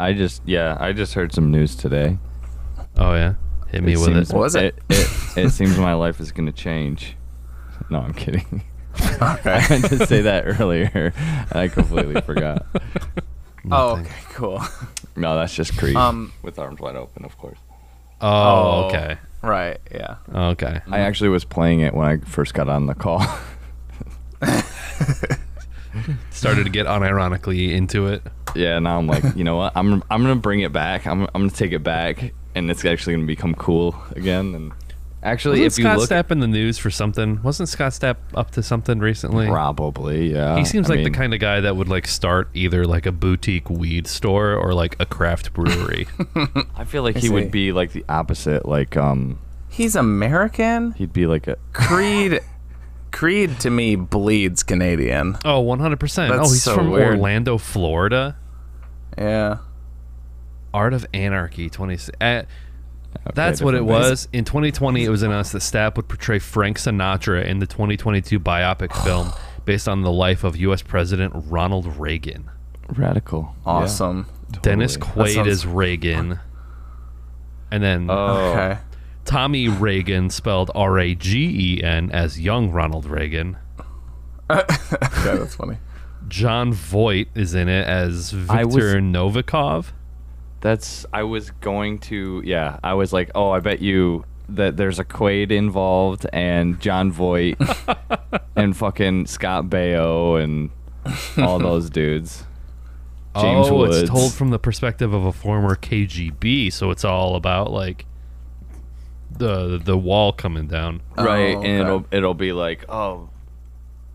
I just yeah, I just heard some news today. Oh yeah, hit me It with seems, it. What was it? It, it, it seems my life is gonna change. No, I'm kidding. Okay. I meant to say that earlier. I completely forgot. oh, okay, cool. No, that's just Creed Um, with arms wide open, of course. Oh, Oh. okay, Right. Yeah. okay. I actually was playing it when I first got on the call. Started to get unironically into it. yeah, now I'm like, you know what? I'm I'm gonna bring it back. I'm I'm gonna take it back, and it's actually gonna become cool again. And actually, Wasn't if you Scott look, Stapp in the news for something? Wasn't Scott Stapp up to something recently? probably, yeah. He seems I like the kind of guy that would like start either like a boutique weed store or like a craft brewery. I feel like I he see. would be like the opposite. Like, um, He's American. he'd be like a Creed. Creed to me bleeds Canadian. oh, 100%. Oh, he's so from weird. Orlando, Florida. Yeah. Art of Anarchy 20 uh, That's what it different was. In 2020, it was announced that Stapp would portray Frank Sinatra in the 2022 biopic film based on the life of U.S. President Ronald Reagan. radical. Yeah, Awesome. Dennis totally. Quaid sounds- is Reagan. And then Oh, Okay. Tommy Ragen, spelled R A G E N, as young Ronald Reagan. Okay, that's funny. Jon Voight is in it as I was- Novikov. that's. I was going to. Yeah, I was like, oh, I bet you that there's a Quaid involved and Jon Voight and fucking Scott Baio and all those dudes. Oh, James oh, Woods. it's told from the perspective of a former KGB, so it's all about like the the wall coming down. Oh, right, Oh, and okay. it'll it'll be like, oh,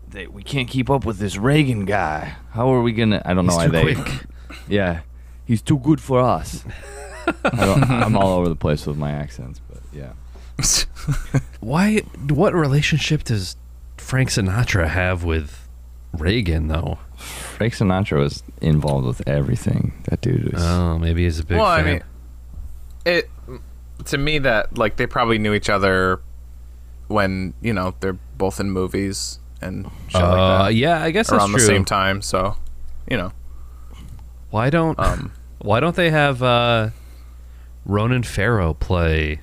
they, we can't keep up with this Reagan guy. How are we gonna? I don't know He's why too they. quick. Yeah, he's too good for us. I don't, I'm all over the place with my accents, but yeah. Why? What relationship does Frank Sinatra have with Reagan, though? Frank Sinatra was involved with everything. That dude was. Oh, maybe he's a big well, I fan. mean, it to me that like they probably knew each other when you know they're both in movies and shit uh, like that yeah, I guess that's around true. the same time. So, you know, Why don't um, Why don't they have uh, Ronan Farrow play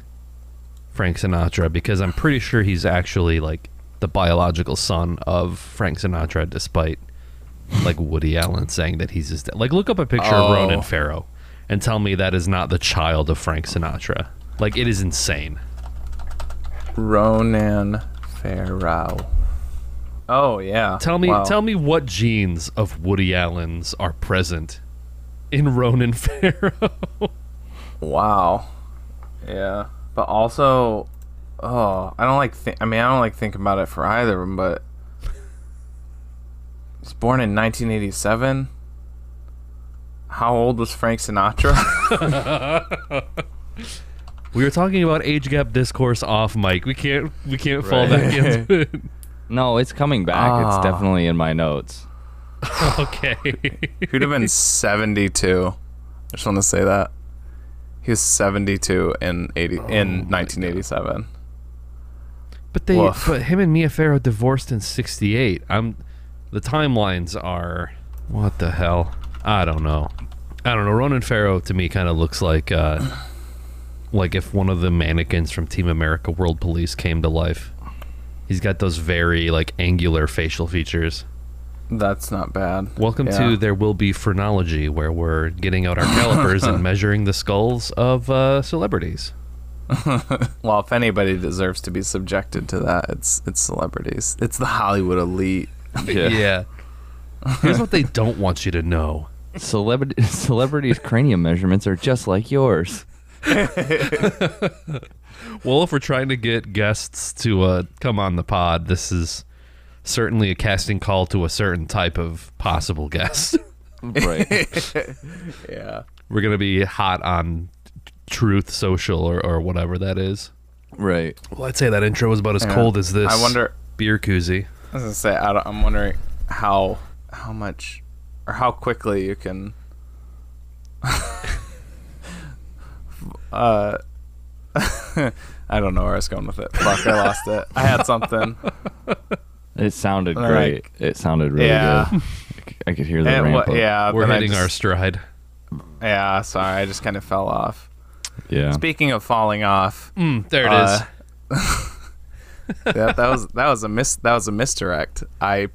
Frank Sinatra? Because I'm pretty sure he's actually like the biological son of Frank Sinatra, despite like Woody Allen saying that he's his dad. Like, look up a picture of Oh. Ronan Farrow and tell me that is not the child of Frank Sinatra. Like, it is insane. Ronan Farrow. Oh yeah. Tell me, Wow. tell me what genes of Woody Allen's are present in Ronan Farrow. Wow. Yeah, but also, oh, I don't like. Th- I mean, I don't like thinking about it for either of them. But he's born in 1987. How old was Frank Sinatra? we were talking about age gap discourse off mic. We can't, we can't fall back into it. no, it's coming back. Ah. It's definitely in my notes. okay. Who'd have been 72. I just want to say that he was 72 in 80 in 1987. But they, Woof. but him and Mia Farrow divorced in '68. I'm, the timelines are, what the hell? I don't know. I don't know. Ronan Farrow to me kind of looks like, uh, like if one of the mannequins from Team America World Police came to life. He's got those very like angular facial features. That's not bad. Welcome Yeah. to There Will Be Phrenology, where we're getting out our calipers and measuring the skulls of uh, celebrities. Well, if anybody deserves to be subjected to that, it's it's celebrities. It's the Hollywood elite. yeah. Here's what they don't want you to know. Celebrity celebrities' cranium measurements are just like yours. Well, if we're trying to get guests to uh, come on the pod, this is certainly a casting call to a certain type of possible guest. Right. Yeah. we're going to be hot on Truth Social or, or whatever that is. right. Well, I'd say that intro was about as Yeah. cold as this. I wonder. Beer koozie. I was gonna say, I don't, I'm wondering how how much or how quickly you can. uh, I don't know where I was going with it. Fuck, I lost it. I had something. It sounded All great. It sounded really Yeah. good. I c- I could hear the And ramp what, up. yeah, We're then I hitting our stride. Yeah, sorry, I just kind of fell off. Yeah. Speaking of falling off, Mm, there it is. Uh, that, that was that was a mis that was a misdirect. I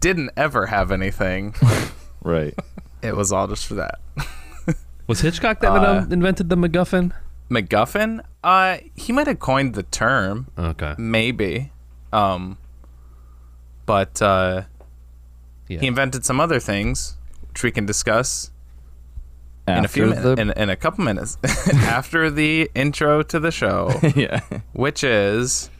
didn't ever have anything. Right. It was all just for that. Was Hitchcock that uh, invented the MacGuffin? MacGuffin? Uh, he might have coined the term, Okay. maybe. Um, but uh, Yeah. he invented some other things, which we can discuss in a few After minutes, the- in, in a couple minutes after the intro to the show. yeah. which is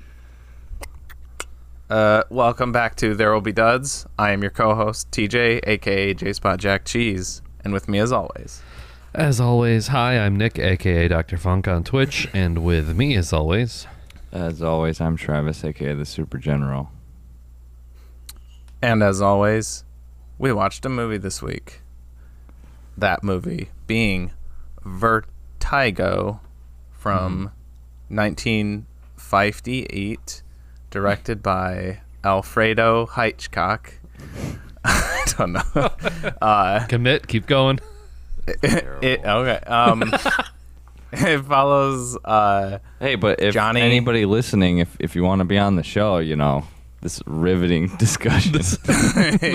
uh, welcome back to There Will Be Duds. I am your co-host TJ, aka J Spot Jack Cheese, and with me as always, As always, hi, I'm Nick, aka Dr. Funk on Twitch, and with me, as always, As always, I'm Travis, aka the Super General. and as always, we watched a movie this week. That movie being Vertigo from 1958, directed by Alfredo Hitchcock. I don't know. Uh, commit, keep going. it okay. Um, it follows. Uh, Hey, but if Johnny- anybody listening, if if you want to be on the show, you know, this riveting discussion.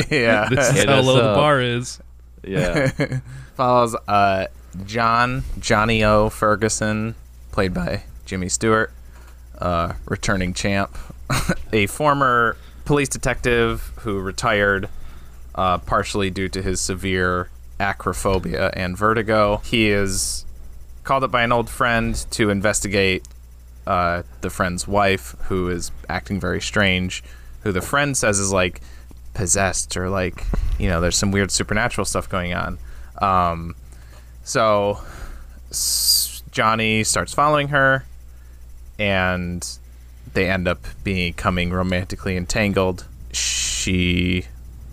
yeah, This is Hit how us low the bar is. yeah. follows uh, John Johnny O Ferguson, played by Jimmy Stewart, uh, returning champ, a former police detective who retired uh, partially due to his severe acrophobia and vertigo. He is called up by an old friend to investigate uh, the friend's wife, who is acting very strange, who the friend says is like possessed or like, you know, there's some weird supernatural stuff going on. Um, so s- Johnny starts following her, and they end up becoming romantically entangled. She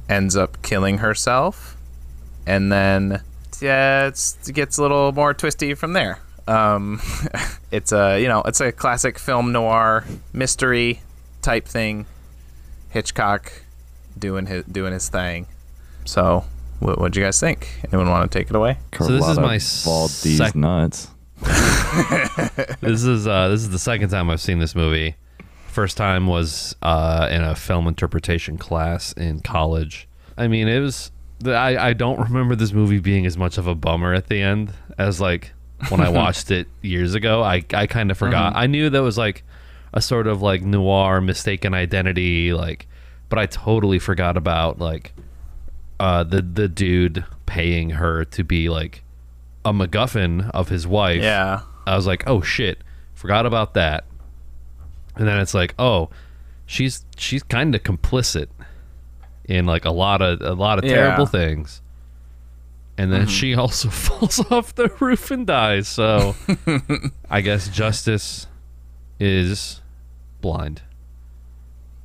ends up killing herself, and then yeah, it's, it gets a little more twisty from there. Um, it's a you know it's a classic film noir mystery type thing. Hitchcock doing his doing his thing. So, what what'd you guys think? Anyone want to take it away? So this is my bald these sec- nuts. This is uh, this is the second time I've seen this movie. First time was uh, in a film interpretation class in college. I mean, it was. I I don't remember this movie being as much of a bummer at the end as like when I watched it years ago. I I kind of forgot. I knew that was like a sort of like noir mistaken identity like, but I totally forgot about like uh the the dude paying her to be like a MacGuffin of his wife. Yeah. I was like, oh shit, forgot about that. And then it's like, oh, she's she's kind of complicit in like a lot of a lot of Yeah. terrible things. And then she also falls off the roof and dies. So I guess justice is blind.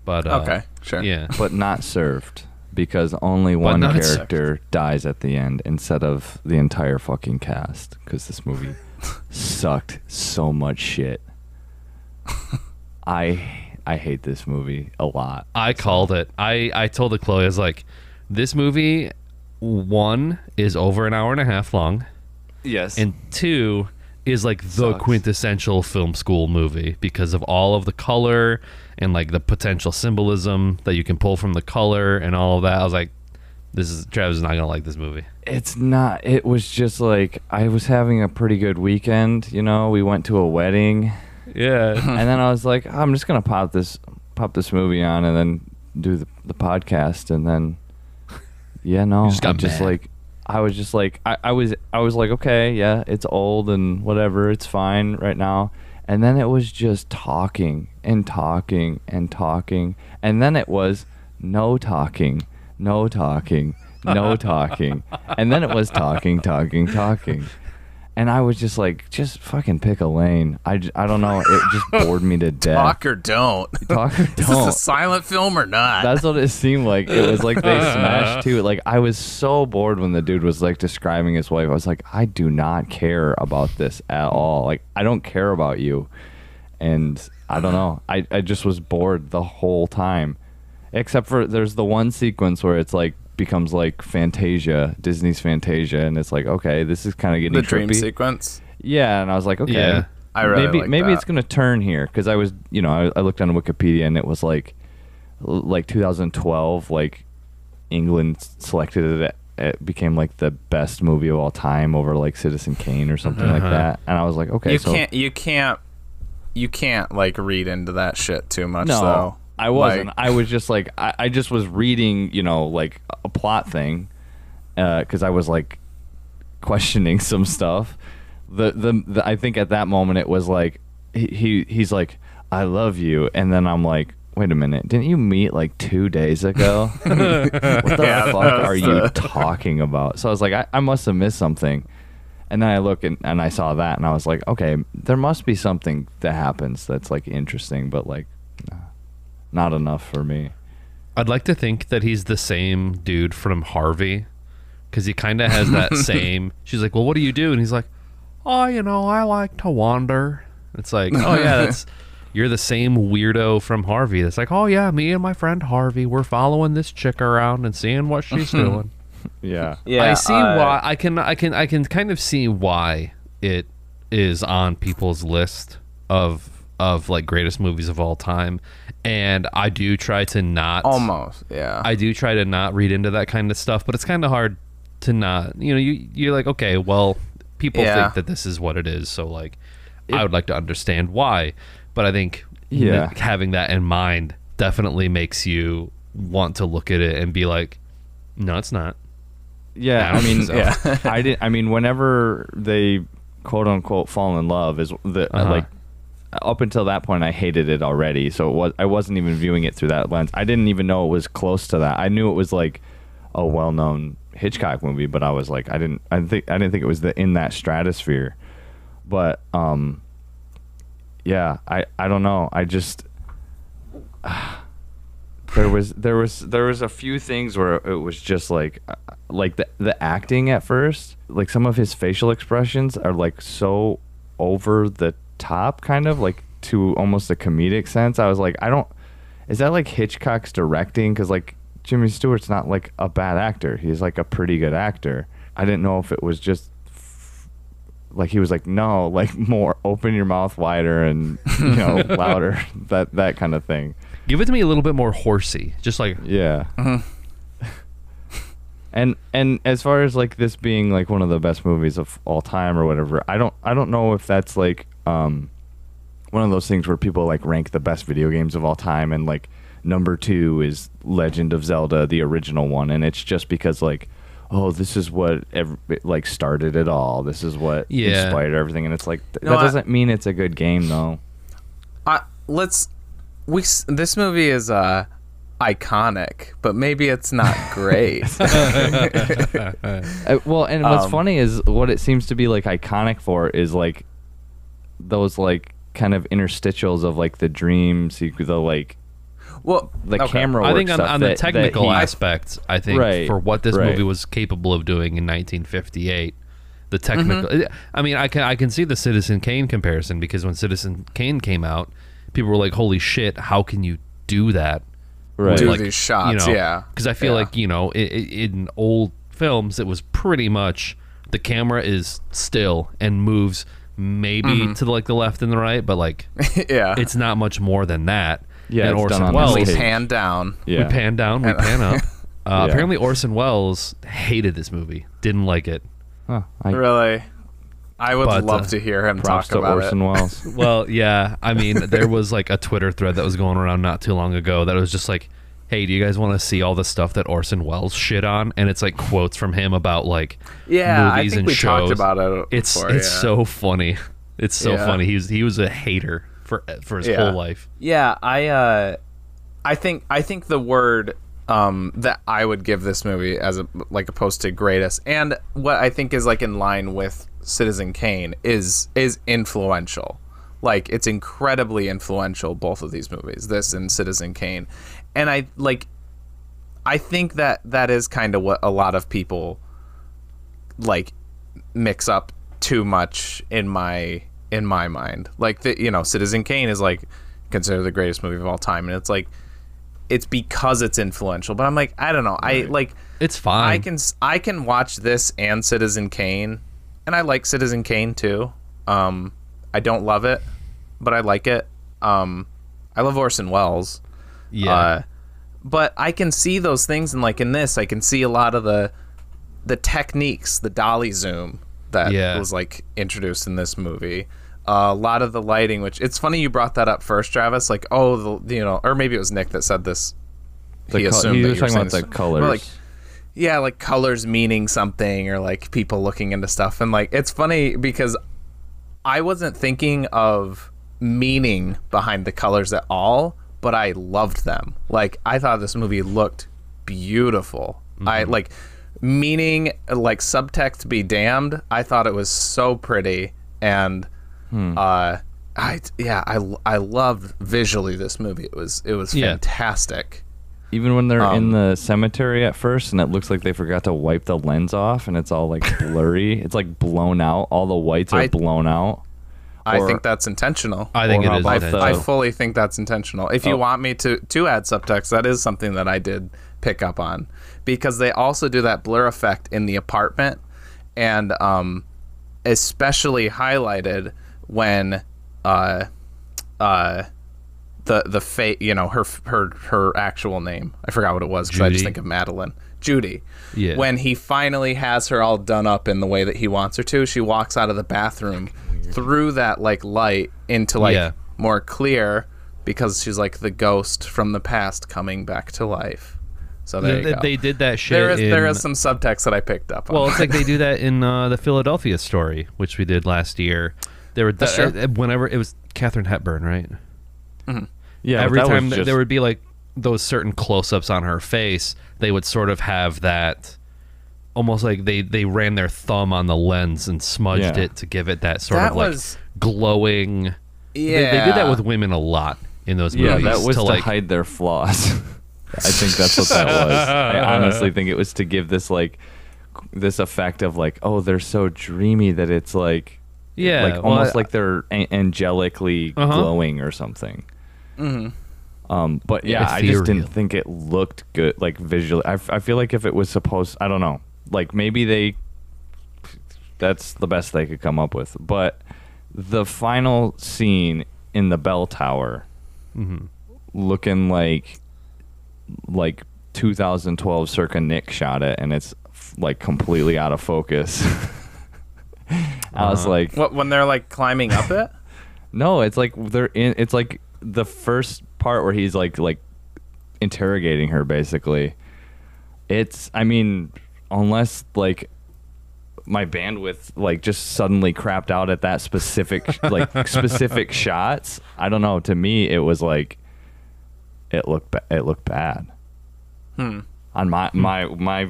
But uh, Okay. Sure. yeah, but not served because only one not character dies at the end instead of the entire fucking cast because this movie sucked so much shit. I I hate this movie a lot. I called it. I I told the Chloe I was like, this movie one is over an hour and a half long. Yes. and two is like the Sucks. quintessential film school movie because of all of the color and like the potential symbolism that you can pull from the color and all of that. I was like, this is Travis is not gonna like this movie. it's not it was just like I was having a pretty good weekend, you know. We went to a wedding Yeah, and then I was like, I'm just gonna pop this pop this movie on and then do the, the podcast. And then yeah no You just I got just mad. like I was just like I, I was I was like okay yeah it's old and whatever it's fine right now. And then it was just talking and talking and talking. And then it was no talking no talking no talking. And then it was talking talking talking and I was just like, just fucking pick a lane. I, j- I don't know. It just bored me to death. Talk or don't. Talk or Is this a silent film or not? That's what it seemed like. It was like they smashed too. Like I was so bored when the dude was like describing his wife. I was like, I do not care about this at all. Like I don't care about you. And I don't know. I, I just was bored the whole time. Except for there's the one sequence where it's like becomes like Fantasia, Disney's Fantasia, and it's like okay, this is kind of getting The dream trippy. sequence. Yeah, and I was like, okay, Yeah. I really maybe like maybe that. it's gonna turn here because I was, you know, I, I looked on Wikipedia and it was like, like 2012, like England selected it. It became like the best movie of all time over like Citizen Kane or something like Uh-huh. that, and I was like, okay, you so can't. You can't. You can't like read into that shit too much. no, though. I wasn't. Like, I was just like, I, I just was reading, you know, like a plot thing, uh, because I was like questioning some stuff. The, the the I think at that moment it was like he, he he's like I love you, and then I'm like, wait a minute, didn't you meet like two days ago? what the Yeah, fuck that was are you talking about? So I was like, I, I must have missed something. And then I look and, and I saw that and I was like, okay, there must be something that happens that's like interesting, but like nah, not enough for me. I'd like to think that he's the same dude from Harvey because he kind of has that same. She's like, "Well, what do you do?" And he's like, "Oh, you know, I like to wander." It's like, "Oh yeah, that's you're the same weirdo from Harvey." That's like, "Oh yeah, me and my friend Harvey, we're following this chick around and seeing what she's doing." Yeah. yeah, I see uh, why. I can. I can. I can kind of see why it is on people's list of of like greatest movies of all time, and I do try to not Almost. Yeah. I do try to not read into that kind of stuff, but it's kind of hard to not. You know, you you're like, okay, well, people Yeah. think that this is what it is, so like, I would like to understand why. But I think Yeah. n- having that in mind definitely makes you want to look at it and be like, no, it's not. Yeah, I I mean, don't think so. I did. I mean, whenever they quote unquote fall in love, is the Uh-huh. like up until that point, I hated it already. So it was I wasn't even viewing it through that lens. I didn't even know it was close to that. I knew it was like a well-known Hitchcock movie, but I was like, I didn't. I think I didn't think it was the in that stratosphere. But um, yeah, I I don't know. I just there was there was there was a few things where it was just like uh, like the the acting at first like some of his facial expressions are like so over the top kind of like to almost a comedic sense. I was like i don't is that like hitchcock's directing? Because like jimmy stewart's not like a bad actor. He's like a pretty good actor. I didn't know if it was just f- like he was like no like more open your mouth wider and you know louder that that kind of thing. Give it to me a little bit more horsey, just like yeah. Mm-hmm. and and as far as like this being like one of the best movies of all time or whatever, I don't I don't know if that's like um one of those things where people like rank the best video games of all time and like number 2 is Legend of Zelda the original one and it's just because like oh this is what ev- like started it all. This is what Yeah. inspired everything and it's like th- No, that I- doesn't mean it's a good game though. I, let's. We. This movie is uh iconic, but maybe it's not great. Uh, well, and what's Um, funny is what it seems to be like iconic for is like those like kind of interstitials of like the dream sequence, the like well, the okay. camera I think on, stuff on that- the technical he- aspect, I think Right, for what this right. movie was capable of doing in 1958, the Mm-hmm. technical. I mean, I can I can see the Citizen Kane comparison because when Citizen Kane came out, people were like, "Holy shit! How can you do that?" right. Do like, these shots, you know, yeah. Because I feel Yeah. like you know, i i in old films, it was pretty much the camera is still and moves maybe Mm-hmm. to the, like the left and the right, but like yeah. it's not much more than that. Yeah, and it's done Orson on Welles, we pan down. yeah. we pan down, we pan up. Uh, Yeah. Apparently, Orson Welles hated this movie, didn't like it. Huh, I, Really, I would But, love uh, to hear him talk to about Orson it. Welles. Well, yeah, I mean, there was like a Twitter thread that was going around not too long ago that was just like, "Hey, do you guys want to see all the stuff that Orson Welles shit on?" And it's like quotes from him about like Yeah, I movies think and we shows. talked about it. It's before, it's yeah. so funny. It's so Yeah. funny. He was he was a hater for for his Yeah. whole life. Yeah, I uh I think I think the word um that I would give this movie as a like opposed to greatest and what I think is like in line with Citizen Kane is is influential. Like it's incredibly influential both of these movies, this and Citizen Kane. And I like I think that that is kind of what a lot of people like mix up too much in my in my mind. Like the you know, Citizen Kane is like considered the greatest movie of all time, and it's like it's because it's influential. But I'm like, I don't know. I like It's fine. I can I can watch this and Citizen Kane, and I like Citizen Kane too. Um, I don't love it, but I like it. Um, I love Orson Welles. yeah. Uh, but I can see those things, and like in this, I can see a lot of the the techniques, the dolly zoom that Yeah. was like introduced in this movie. Uh, a lot of the lighting, which it's funny you brought that up first, Travis. Like, oh, the you know, or maybe it was Nick that said this. The he col- assumed he that was you were talking about saying the colors. Well, like, yeah, like colors meaning something, or like people looking into stuff, and like it's funny because I wasn't thinking of meaning behind the colors at all, but I loved them. Like I thought this movie looked beautiful. I like meaning like subtext be damned. I thought it was so pretty and uh I yeah, I I loved visually this movie. It was it was Yeah. fantastic. Even when they're in Um, the cemetery at first, and it looks like they forgot to wipe the lens off, and it's all like blurry. it's like blown out. All the whites are I- blown out. I think that's intentional. I think or it how is. about I, intentional. I fully think that's intentional. If you Oh. want me to to add subtext, that is something that I did pick up on because they also do that blur effect in the apartment, and um, especially highlighted when uh, uh, the the fate you know her her her actual name I forgot what it was because I just think of Madeleine Judy. Yeah. When he finally has her all done up in the way that he wants her to, she walks out of the bathroom through that like light into like Yeah. more clear because she's like the ghost from the past coming back to life. So there they, you go. they did that shit. there is there in- is some subtext that I picked up on. Well, it's like they do that in uh, the Philadelphia story, which we did last year. There were That's th- uh, whenever it was Katharine Hepburn, right? Yeah, Every time just- there would be like those certain close-ups on her face, they would sort of have that, almost like they they ran their thumb on the lens and smudged Yeah. it to give it that sort That of like was- glowing. yeah, They, they did that with women a lot in those movies. Yeah, that was to, to, like hide their flaws. I think that's what that was. I honestly think it was to give this like this effect of like, oh, they're so dreamy that it's like yeah, like well, almost I- like they're a- angelically Uh-huh. glowing or something. Mm-hmm. Um, but yeah, Yeah, I just didn't think it looked good, like visually. I, f- I feel like if it was supposed, I don't know, like maybe they, that's the best they could come up with. But the final scene in the bell tower, Mm-hmm. looking like, like 2012 circa Nick shot it, and it's like completely out of focus. I was Uh-huh. like, what when they're like climbing up it. no, it's like they're in. It's like the first part where he's like like interrogating her. Basically, it's. I mean, unless like my bandwidth like just suddenly crapped out at that specific like specific shots. I don't know. To me, it was like it looked ba- it looked bad. Hmm. On my my my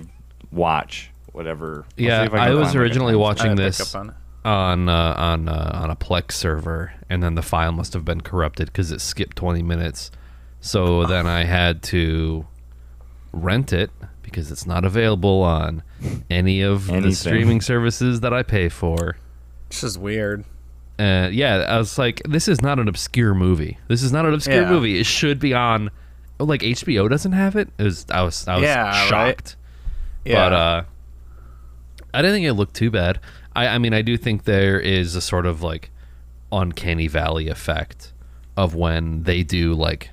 watch, whatever. Yeah, if can I, was find, like, originally watching this on on uh, on uh, on a Plex server, and then the file must have been corrupted because it skipped 20 minutes. So then I had to rent it because it's not available on any of Anything. the streaming services that I pay for. It's is weird. Uh, yeah, I was like, this is not an obscure movie. This is not an obscure Yeah. movie. It should be on. oh, Like HBO doesn't have it. It was I was I was Yeah, right. shocked. Yeah. But uh, I didn't think it looked too bad. I, I mean, I do think there is a sort of like uncanny valley effect of when they do like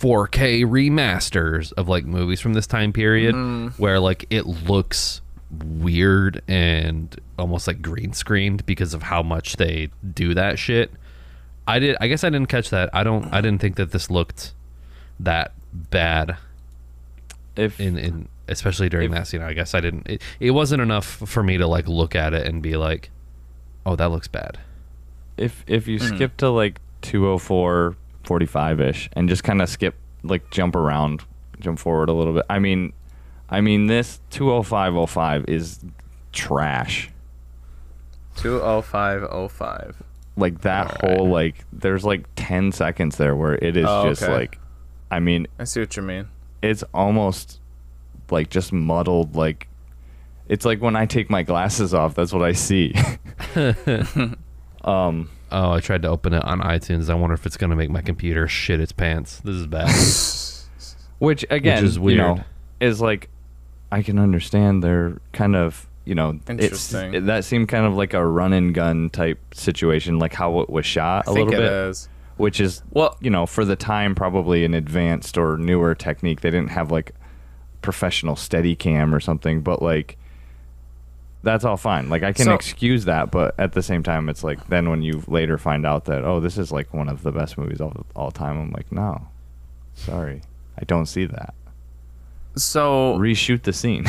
4K remasters of like movies from this time period, where like it looks weird and almost like green screened because of how much they do that shit. I did. I guess I didn't catch that. I don't. I didn't think that this looked that bad If in in especially during If- that scene. I guess I didn't. It, it wasn't enough for me to like look at it and be like, "Oh, that looks bad." if if you Hmm. skip to like 204 45ish and just kind of skip like jump around jump forward a little bit i mean i mean this 20505 is trash Two oh five oh five. like that whole like there's like 10 seconds there where it is Oh, just okay. like i mean I see what you mean. it's almost like just muddled like it's like when i take my glasses off that's what i see um Oh, I tried to open it on iTunes. I wonder if it's gonna make my computer shit its pants. This is bad. Which again, is you know, weird. is like I can understand they're kind of you know Interesting. it, that seemed kind of like a run and gun type situation, like how it was shot a I think little it bit, is. which is Well- you know for the time probably an advanced or newer technique. They didn't have like professional steady cam or something, but like that's all fine. Like I can So- excuse that, but at the same time, it's like then when you later find out that oh, this is like one of the best movies of all time, I'm like, no, sorry, I don't see that. So Reshoot the scene.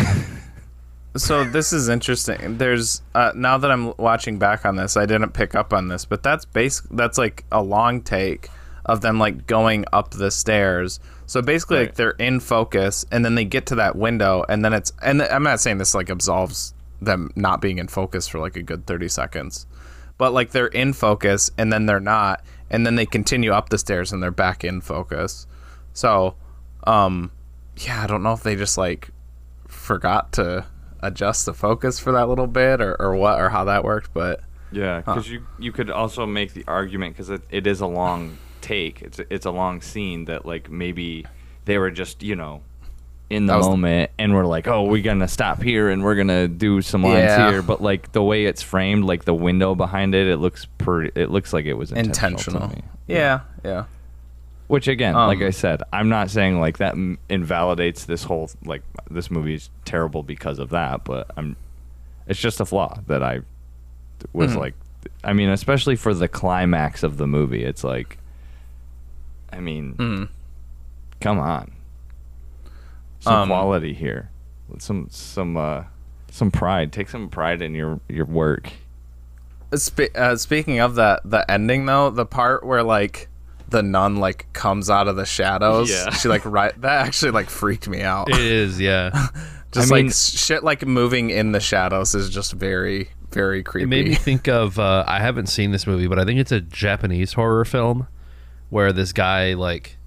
so this is interesting. There's uh, now that I'm watching back on this, I didn't pick up on this, but that's basic. That's like a long take of them like going up the stairs. So basically, like they're in focus, and then they get to that window, and then it's. And I'm not saying this like absolves them not being in focus for like a good 30 seconds, but like they're in focus, and then they're not, and then they continue up the stairs, and they're back in focus. So, um, yeah, I don't know if they just like forgot to adjust the focus for that little bit or, or what or how that worked but Yeah, because you you could also make the argument because it, it is a long take. It's a, it's a long scene that like maybe they were just you know in the was the- moment and we're like, oh, we're gonna stop here and we're gonna do some lines Yeah. here. But like the way it's framed, like the window behind it, it looks pretty. It looks like it was intentional. intentional to me. yeah yeah Which again, like Um, I said, I'm not saying like that invalidates this whole like this movie's terrible because of that, but I'm it's just a flaw that I was Mhm. like I mean, especially for the climax of the movie, it's like I mean, mm. come on. Some Um, quality here. Some some uh some pride. Take some pride in your your work. Spe- uh, speaking of that the ending though the part where like the nun like comes out of the shadows Yeah. she like right that actually like freaked me out It is, yeah. just I like shit like moving in the shadows is just very very creepy It made me think of uh, I haven't seen this movie, but I think it's a Japanese horror film where this guy like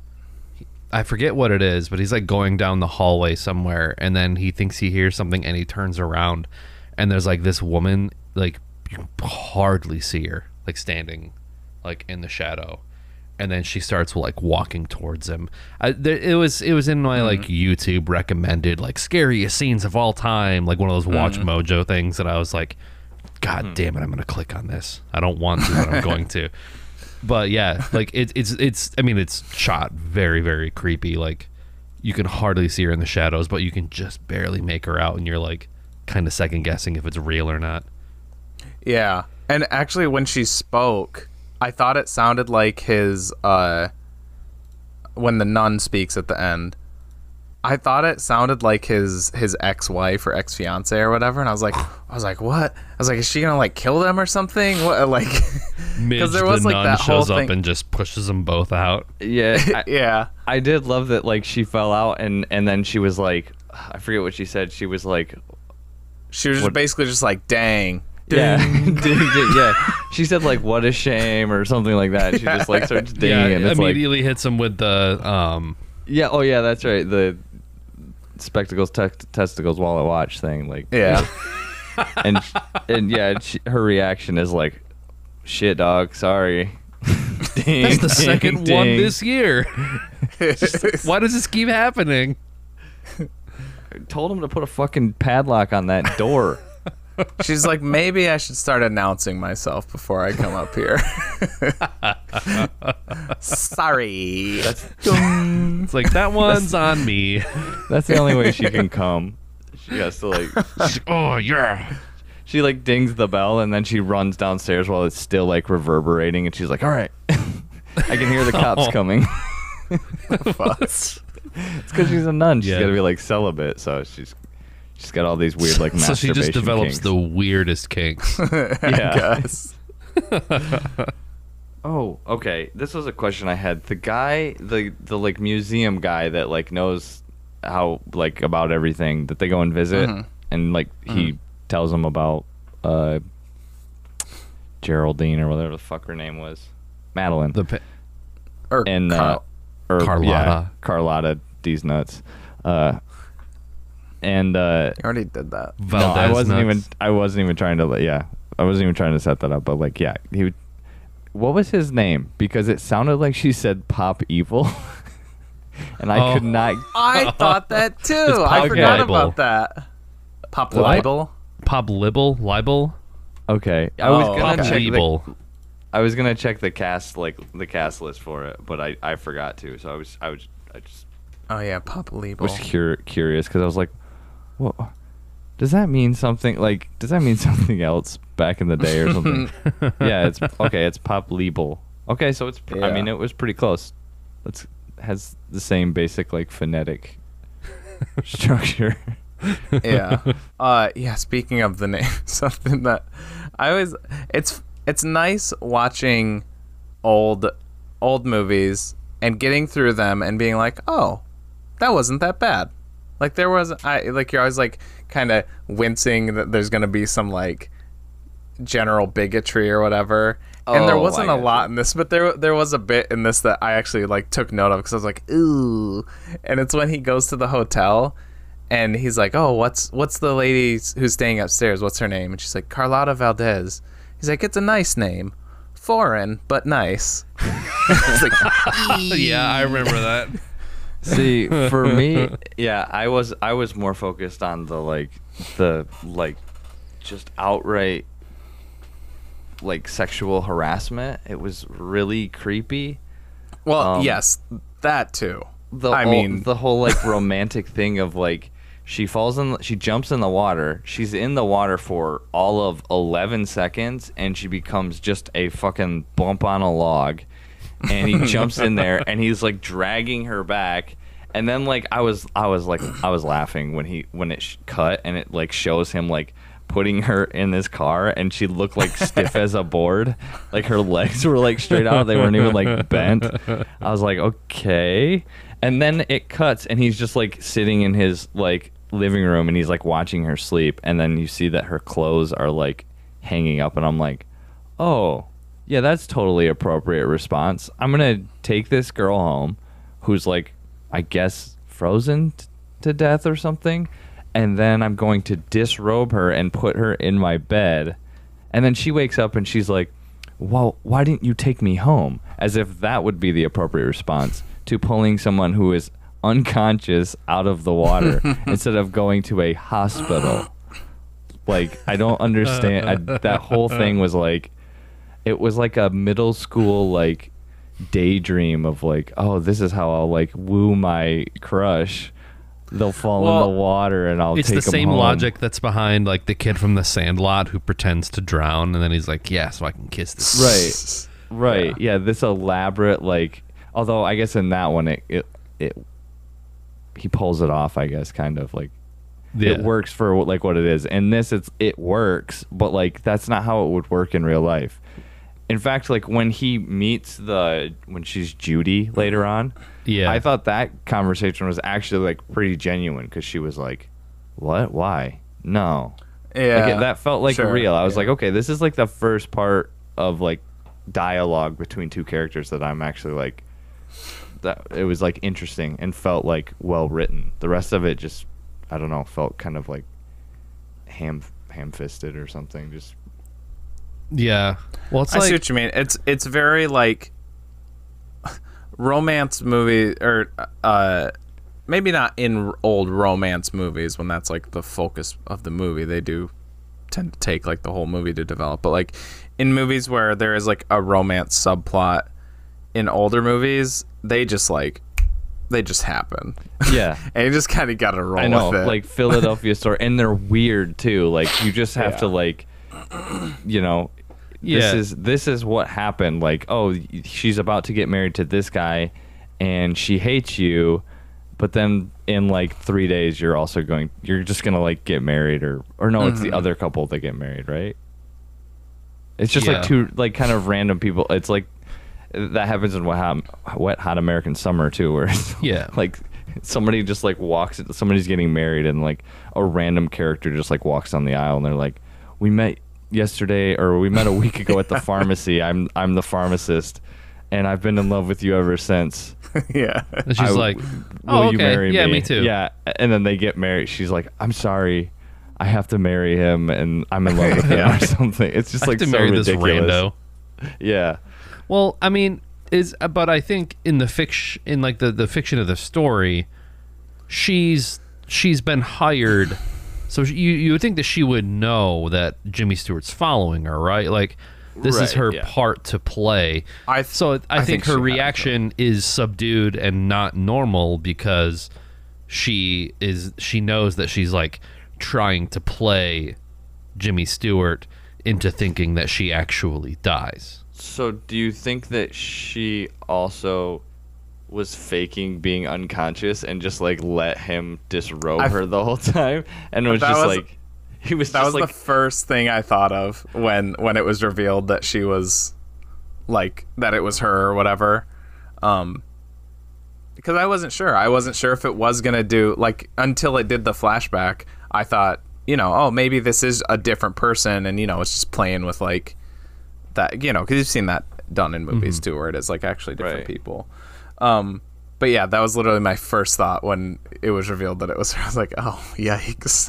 I forget what it is, but he's like going down the hallway somewhere and then he thinks he hears something and he turns around and there's like this woman like you hardly see her like standing like in the shadow and then she starts like walking towards him. I, there, it was it was in my mm-hmm. like YouTube recommended like scariest scenes of all time, like one of those Watch mm. Mojo things, and I was like, God hmm. damn it, I'm gonna click on this. I don't want to, but I'm going to. But yeah, like it's it's it's. I mean, it's shot very very creepy. Like you can hardly see her in the shadows, but you can just barely make her out, and you're like kind of second guessing if it's real or not. Yeah. And actually when she spoke, I thought it sounded like his uh when the nun speaks at the end. I thought it sounded like his his ex-wife or ex-fiance or whatever and I was like I was like what? I was like is she going to like kill them or something? What like Because there was, the like, nun that whole shows up thing- and just pushes them both out. Yeah, I, yeah. I did love that. Like she fell out, and and then she was like, I forget what she said. She was like, She was just What- basically just like dang. yeah, Ding. ding, ding, yeah. She said like, "What a shame" or something like that. She just like starts dinging, yeah, and it's like, immediately hits him with the um. yeah, oh yeah, that's right. The spectacles, te- testicles, wallet, watch thing. Like, Yeah. and and yeah, she, her reaction is like, "Shit, dog, sorry." ding, That's the ding, second one this year. Why does this keep happening? I told him to put a fucking padlock on that door. She's like maybe I should start announcing myself before I come up here. Sorry. It's like that one's on me. That's the only way she can come. She has to like oh yeah. she like dings the bell and then she runs downstairs while it's still like reverberating and she's like, "All right, I can hear the cops Oh. coming." Fuck. it's because she's a nun. She's Yeah. got to be like celibate, so she's she's got all these weird like So she just develops kinks. the weirdest kinks. yeah. Guys. Oh, okay. This was a question I had. The guy, the the like museum guy that like knows how like about everything that they go and visit, Mhm. and like he tells them about uh Geraldine or whatever the fuck her name was, Madeleine, The pa- Or and uh, Carl. or yeah, Carlotta. Carlotta, these nuts, uh, and uh, You already did that. no, I wasn't nuts. even. I wasn't even trying to. like, Yeah, I wasn't even trying to set that up. But like, yeah, he. would- What was his name? Because it sounded like she said "Pop Evil." and I Oh. could not. I thought that too. I forgot Libel. about that. Pop libel. Pop libel, libel, Okay, I was Oh, gonna pop check. The. I was gonna check the cast like the cast list for it, but I, I forgot to. So I was I was I just Oh yeah, pop libel. was cur- curious because I was like, what? Does that mean something? Like, does that mean something else back in the day or something? yeah, it's okay. It's pop label. Okay, so it's. pr I mean, it was pretty close. It's has the same basic like phonetic structure. yeah. Uh yeah, speaking of the name, something that I always it's it's nice watching old old movies and getting through them and being like, "Oh, that wasn't that bad." Like there was I like you're always like kind of wincing that there's going to be some like general bigotry or whatever. Oh, and there Oh, wasn't a lot in this, but there there was a bit in this that I actually like took note of because I was like, ooh. And it's when he goes to the hotel, and he's like, oh, what's what's the lady who's staying upstairs? What's her name? And she's like, Carlotta Valdez. He's like, it's a nice name, foreign but nice. like, yeah, I remember that. See, for me, yeah, I was I was more focused on the like the like just outright like sexual harassment. It was really creepy. well, Um, yes, that too. The I whole- mean- the whole like romantic thing of like she falls in she jumps in the water. She's in the water for all of 11 seconds and she becomes just a fucking bump on a log. And he jumps in there and he's like dragging her back. And then like I was I was like I was laughing when he when it sh- cut and it like shows him like putting her in this car and she looked like stiff as a board. Like her legs were like straight out. They weren't even like bent. I was like, okay. And then it cuts and he's just like sitting in his like living room and he's like watching her sleep. And then you see that her clothes are like hanging up and I'm like, oh, yeah, that's totally appropriate response. I'm gonna take this girl home, who's like, I guess frozen t- to death or something, and then I'm going to disrobe her and put her in my bed, and then she wakes up and she's like, "Well, why didn't you take me home?" As if that would be the appropriate response to pulling someone who is unconscious out of the water instead of going to a hospital. Like I don't understand. I, that whole thing was like it was like a middle school like daydream of like oh this is how i'll like woo my crush they'll fall Well, in the water and i'll It's the same home. logic that's behind like the kid from the Sandlot who pretends to drown and then he's like, "Yeah, so I can kiss this." right right yeah. this elaborate like although i guess in that one it it, it he pulls it off i guess kind of like Yeah. it works for like what it is and this it's it works but like that's not how it would work in real life in fact like when he meets the when she's judy later on Yeah. i thought that conversation was actually like pretty genuine because she was like what? Why? No. Yeah, like it, that felt like sure, real. I was yeah. like okay this is like the first part of like dialogue between two characters that i'm actually like that it was like interesting and felt like well written. The rest of it just i don't know felt kind of like ham ham-fisted or something just yeah. Well, it's I see what you mean. It's it's very like romance movie or uh maybe not in old romance movies when that's like the focus of the movie. They do tend to take like the whole movie to develop, but like in movies where there is like a romance subplot in older movies, they just like they just happen. yeah and you just kind of got to roll I know, with it. like Philadelphia story, and they're weird too. Like you just have to like, you know, Yeah. this is this is what happened. Like, oh, she's about to get married to this guy, and she hates you, but then in like three days, you're also going, you're just gonna like get married, or or no, it's Mm-hmm. the other couple that get married, right? It's just Yeah. like two like kind of random people. It's like that happens in Wet Hot, Wet Hot American Summer too, where Yeah. like somebody just like walks somebody's getting married and like a random character just like walks down the aisle and they're like we met yesterday or we met a week ago at the pharmacy i'm i'm the pharmacist and i've been in love with you ever since yeah. and she's I- like, will "Oh, you okay. marry yeah, me me too." yeah and then they get married she's like i'm sorry i have to marry him and i'm in love with him or something it's just I have like to so marry this ridiculous. rando. yeah Well, I mean, is uh, but I think in the fiction in like the the fiction of the story, she's she's been hired. So you you would think that she would know that Jimmy Stewart's following her, right? Like this is her yeah. part to play. I th- so I, I think, think her reaction is subdued and not normal because she is she knows that she's like trying to play Jimmy Stewart into thinking that she actually dies. So do you think that she also was faking being unconscious and just like let him disrobe I- her the whole time and was just was- like he was That was like the first thing I thought of when when it was revealed that she was like that it was her or whatever. Um because I wasn't sure. I wasn't sure if it was to do like until it did the flashback. I thought, you know, oh, maybe this is a different person and you know, it's just playing with like that, you know, cuz you've seen that done in movies too where it is like actually different Right. people. Um but yeah, that was literally my first thought when it was revealed that it was her. I was like, "Oh, yikes!"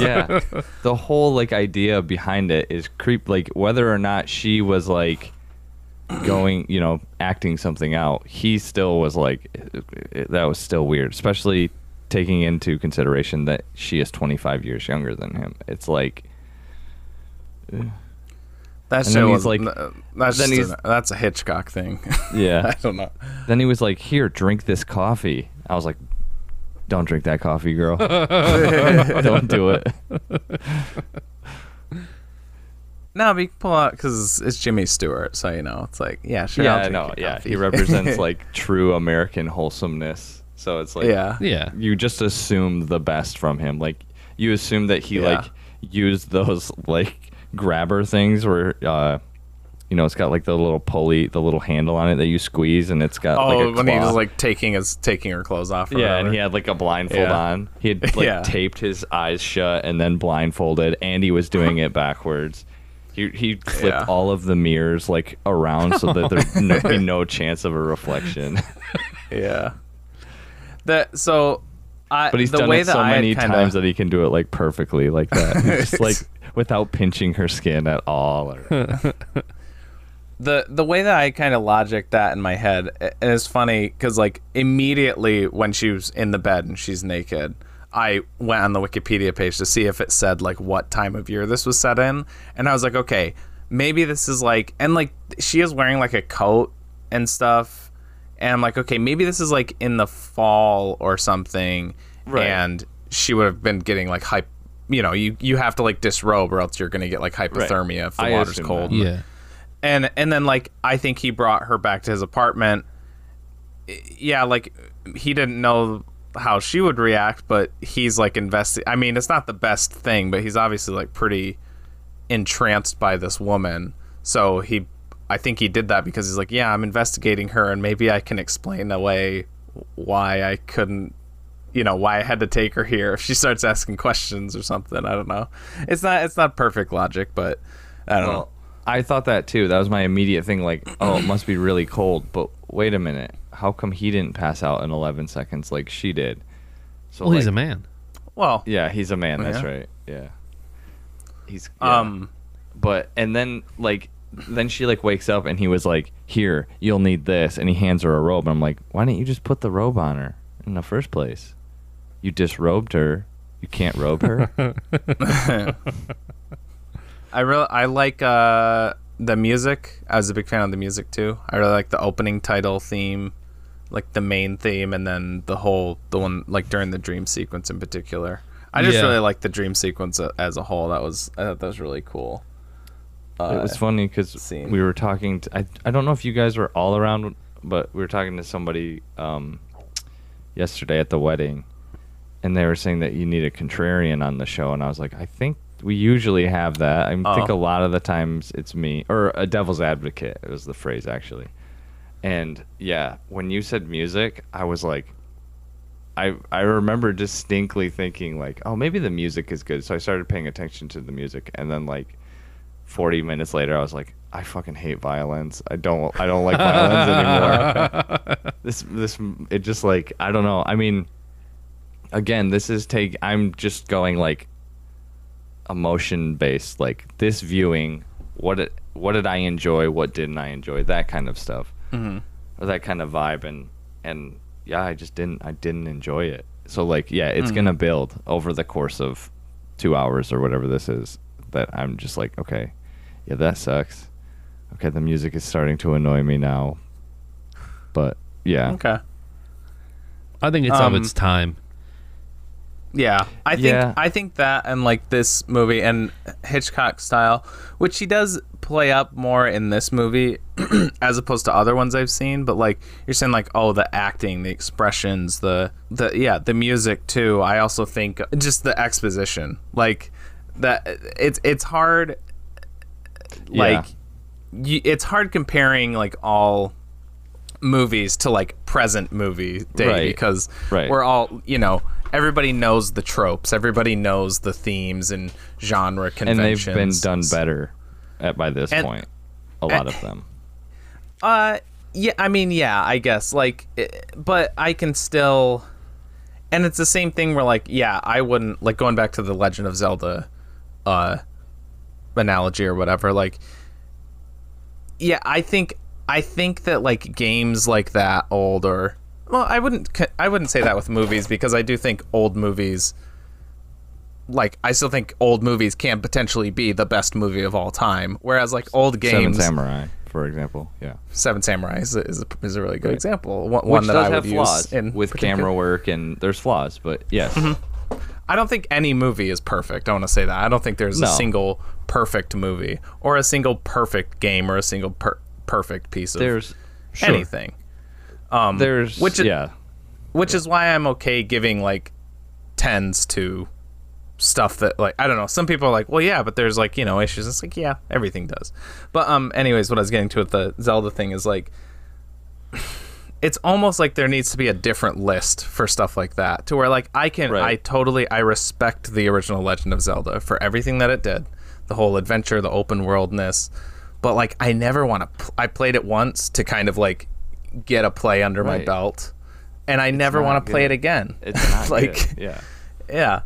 yeah the whole like idea behind it is creep like whether or not she was like going you know acting something out he still was like that was still weird especially taking into consideration that she is 25 years younger than him it's like That And show then was he's like- like, that's then he's- an- that's a Hitchcock thing. yeah I don't know. then he was like here drink this coffee i was like don't drink that coffee girl don't do it No, but you can pull out because it's Jimmy Stewart, so you know it's like, yeah, sure. yeah I'll drink know your yeah coffee. he represents like true american wholesomeness so it's like yeah, Yeah. you just assume the best from him. Like you assume that he Yeah. like used those like grabber things where uh you know it's got like the little pulley, the little handle on it that you squeeze, and it's got Oh, like a when he was like taking his taking her clothes off. Yeah, whatever. and he had like a blindfold Yeah. on. He had like Yeah. taped his eyes shut and then blindfolded, and he was doing it backwards. He he flipped Yeah. all of the mirrors like around so that there'd no, be no chance of a reflection. yeah. That so, I But he's the done way it so many kinda, times that he can do it like perfectly like that. Just like without pinching her skin at all. Or, the the way that I kind of logic that in my head i- and it's funny because like immediately when she was in the bed and she's naked, I went on the Wikipedia page to see if it said like what time of year this was set in, and I was like, okay, maybe this is like, and like she is wearing like a coat and stuff, and I'm like, okay, maybe this is like in the fall or something, Right. and she would have been getting like hype. You know, you you have to like disrobe or else you're gonna get like hypothermia if the I water's cold that. Yeah. and and then like I think he brought her back to his apartment. Yeah, like he didn't know how she would react, but he's like investing. I mean, it's not the best thing, but he's obviously like pretty entranced by this woman. So he, I think he did that because he's like, yeah, I'm investigating her, and maybe I can explain away why I couldn't. You know why I had to take her here if she starts asking questions or something. I don't know. It's not. It's not perfect logic, but I don't know. I thought that too. That was my immediate thing. Like, oh, it must be really cold. But wait a minute, how come he didn't pass out in 11 seconds like she did? So Well, he's a man. Well, Yeah, he's a man. That's Yeah. right. Yeah. He's yeah. um. but and then like then she like wakes up and he was like, "Here, you'll need this," and he hands her a robe. And I'm like, "Why didn't you just put the robe on her in the first place? You disrobed her. You can't robe her." I really I like uh, the music. I was a big fan of the music too. I really like the opening title theme, like the main theme, and then the whole the one like during the dream sequence in particular. I just Yeah. really like the dream sequence as a whole. That was I thought that was really cool. Uh, it was funny because scene. we were talking. To, I I don't know if you guys were all around, but we were talking to somebody um, yesterday at the wedding, and they were saying that you need a contrarian on the show, and I was like, I think we usually have that. I think Oh. a lot of the times it's me or a devil's advocate It was the phrase actually, and yeah, when you said music, I was like. I, I remember distinctly thinking like, oh, maybe the music is good. So I started paying attention to the music, and then like 40 minutes later, I was like, I fucking hate violins. I don't I don't like violins anymore. this this it just like I don't know. I mean, again, this is take. I'm just going like emotion based. Like this viewing, what it what did I enjoy, what didn't I enjoy, that kind of stuff, mm-hmm. or that kind of vibe, and and yeah, I just didn't I didn't enjoy it. So like yeah, it's gonna build over the course of two hours or whatever this is. That I'm just like okay, yeah, that sucks. Okay, the music is starting to annoy me now, but yeah, Okay. I think it's Um, of its time. Yeah, I think Yeah. I think that and like this movie and Hitchcock style, which he does play up more in this movie as opposed to other ones I've seen. But like you're saying, like oh, the acting, the expressions, the the yeah, the music too. I also think just the exposition, like that. It's it's hard. Like, you, it's hard comparing like all movies to like present movie day Right. because Right. we're all you know everybody knows the tropes everybody knows the themes and genre conventions, and they've been done better at by this And- point. A lot of them. uh yeah i mean yeah i guess like eh, but i can still and it's the same thing where like yeah i wouldn't like going back to the legend of zelda uh analogy or whatever like yeah i think i think that like games like that old or well i wouldn't i wouldn't say that with movies because i do think old movies like i still think old movies can potentially be the best movie of all time whereas like old games Seven Samurai, for example. Yeah. Seven Samurai is a, is a, is a really good Right. example. One, one that I would have use flaws in with particular- camera work and there's flaws, but yes. Mm-hmm. I don't think any movie is perfect. I want to say that. I don't think there's No. a single perfect movie or a single perfect game or a single per- perfect piece of There's anything. Um, there's which is, yeah. which is why I'm okay giving like tens to stuff that like I don't know. Some people are like, well, yeah, but there's like you know issues. It's like yeah, everything does. But um, anyways, what I was getting to with the Zelda thing is like, it's almost like there needs to be a different list for stuff like that, to where like I can, Right. I totally, I respect the original Legend of Zelda for everything that it did, the whole adventure, the open worldness. But like, I never want to. Pl- I played it once to kind of like get a play under my belt, and I never want to play it again. It's not like, good. Yeah. yeah.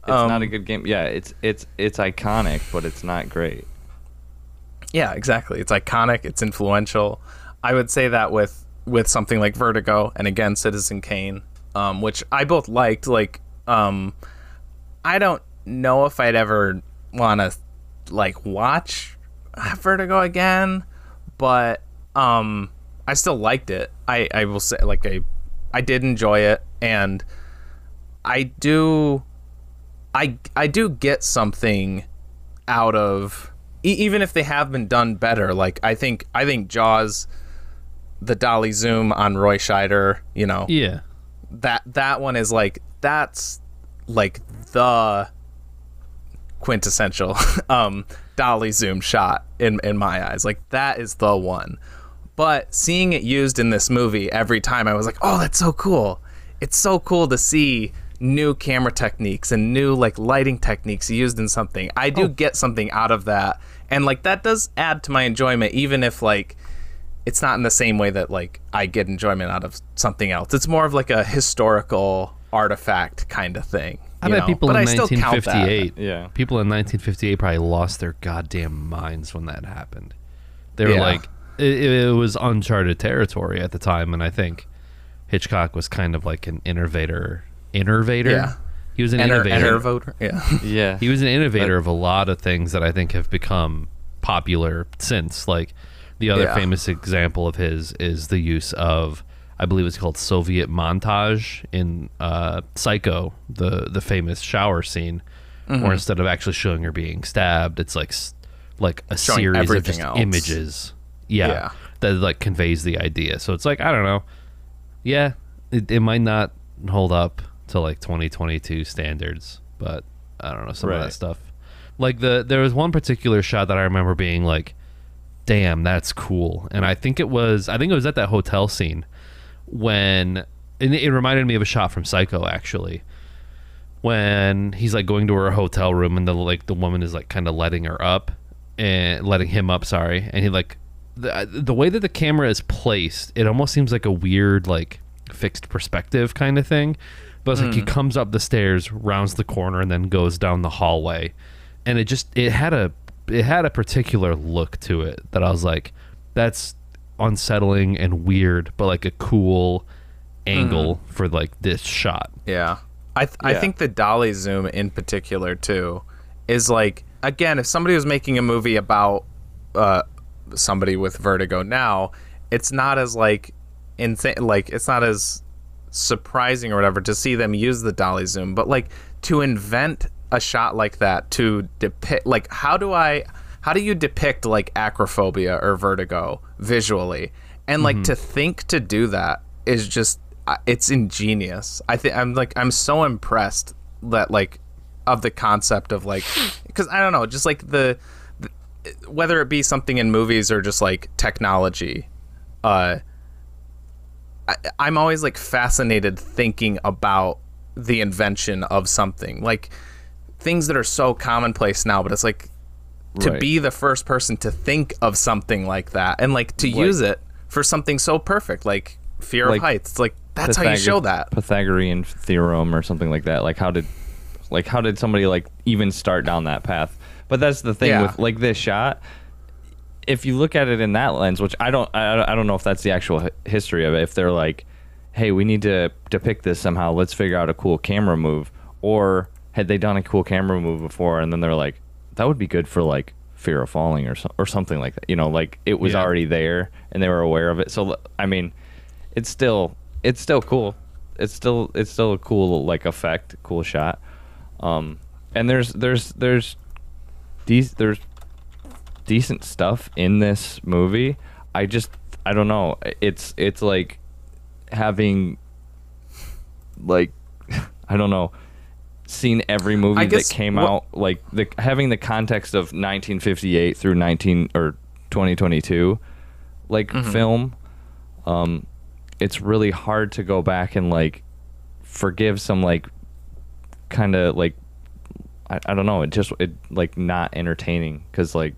It's not Um, a good game. Yeah, it's it's it's iconic, but it's not great. Yeah, exactly. It's iconic. It's influential. I would say that with with something like Vertigo and again Citizen Kane, um, which I both liked. Like, um, I don't know if I'd ever want to like watch Vertigo again, but um, I still liked it. I I will say like I I did enjoy it, and I do I I do get something out of even if they have been done better. Like I think I think Jaws, the dolly zoom on Roy Scheider, you know Yeah. that that one is like that's like the quintessential um dolly zoom shot in in my eyes. Like that is the one. But seeing it used in this movie every time I was like, "Oh, that's so cool." It's so cool to see new camera techniques and new like lighting techniques used in something. I do get something out of that. And like that does add to my enjoyment even if like it's not in the same way that like I get enjoyment out of something else. It's more of like a historical artifact kind of thing. I you bet know? people but in I still count that. 1958, Yeah. people in 1958 probably lost their goddamn minds when that happened. They were Yeah. like, it, it was uncharted territory at the time, and I think Hitchcock was kind of like an innovator. Innovator. Yeah. He was an Enter, innovator. enter voter. Yeah. Yeah. He was an innovator of a lot of things that I think have become popular since. Like the other Yeah. famous example of his is the use of, I believe it's called Soviet montage in uh, Psycho, the the famous shower scene, Mm-hmm. where instead of actually showing her being stabbed, it's like like a Showing series of just else. images. Yeah, Yeah. that like conveys the idea. So it's like I don't know. Yeah, it, it might not hold up to like 2022 standards, but I don't know some of that stuff. Like the there was one particular shot that I remember being like, "Damn, that's cool," and I think it was I think it was at that hotel scene when and it reminded me of a shot from Psycho actually. When he's like going to her hotel room and the like the woman is like kind of letting her up and letting him up, sorry, and he like the uh, the way that the camera is placed, it almost seems like a weird like fixed perspective kind of thing. But it's like he hmm. comes up the stairs, rounds the corner, and then goes down the hallway, and it just it had a it had a particular look to it that I was like, that's unsettling and weird, but like a cool angle for like this shot. Yeah. I th- I think the dolly zoom in particular too is like again if somebody was making a movie about uh somebody with vertigo now it's not as like insane like it's not as surprising or whatever to see them use the dolly zoom but like to invent a shot like that to depict like how do I how do you depict like acrophobia or vertigo visually? And like to think to do that is just uh, it's ingenious. I think i'm like i'm so impressed that like of the concept of like because i don't know just like the, the whether it be something in movies or just like technology uh I, i'm always like fascinated thinking about the invention of something. Like things that are so commonplace now but it's like to Right. be the first person to think of something like that and like to use it for something so perfect like fear Like of heights it's like that's how you show that Pythagorean theorem or something like that. Like how did like how did somebody like even start down that path? But that's the thing Yeah. with like this shot. If you look at it in that lens, which I don't, I, I don't know if that's the actual history of it. If they're like, "Hey, we need to depict this somehow. Let's figure out a cool camera move," or had they done a cool camera move before, and then they're like, "That would be good for like Fear of Falling or so, or something like that." You know, like it was Yeah. already there and they were aware of it. So I mean, it's still it's still cool. It's still it's still a cool like effect, cool shot. Um, and there's there's there's these there's decent stuff in this movie. I just I don't know. It's it's like having like I don't know seen every movie I that came what- out like the having the context of 1958 through 19 or 2022 like Mm-hmm. film um it's really hard to go back and like forgive some like kind of like I, I don't know it just it like not entertaining because like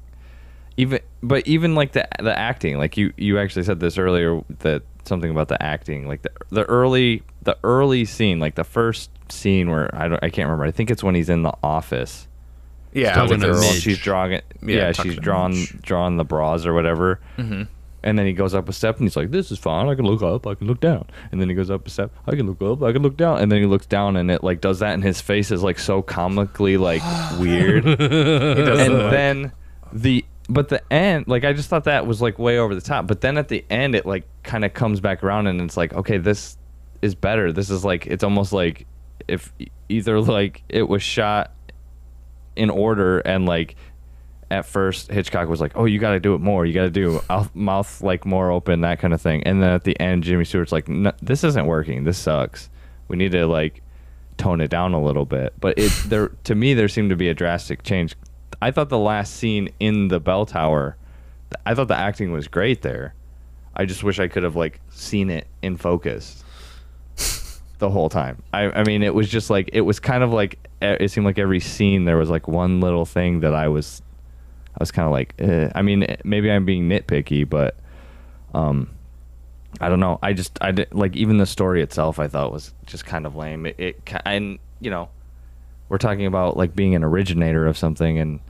even but even like the the acting like you you actually said this earlier that something about the acting like the the early the early scene like the first scene where I don't I can't remember. I think it's when he's in the office. Yeah with girl, she's drawing it. Yeah, yeah, she's to drawing Midge. the bras or whatever. Mhm. and then he goes up a step and he's like this is fine. I can look up. I can look down. And then he goes up a step. I can look up. I can look down. And then he looks down and it like does that and his face is like so comically like weird. And look then the but the end like i just thought that was like way over the top. But then at the end it like kind of comes back around and it's like okay this is better. This is like it's almost like if either like it was shot in order and like at first hitchcock was like oh you got to do it more you got to do mouth, like more open that kind of thing and then at the end jimmy stewart's like "No, this isn't working this sucks we need to like tone it down a little bit. But it there to me there seemed to be a drastic change. I thought the last scene in the bell tower, I thought the acting was great there. I just wish I could have like seen it in focus the whole time. I I mean it was just like it was kind of like it seemed like every scene there was like one little thing that I was I was kind of like eh. I mean maybe I'm being nitpicky but um I don't know. I just I did, like even the story itself. I thought was just kind of lame. It, it and you know, we're talking about like being an originator of something, and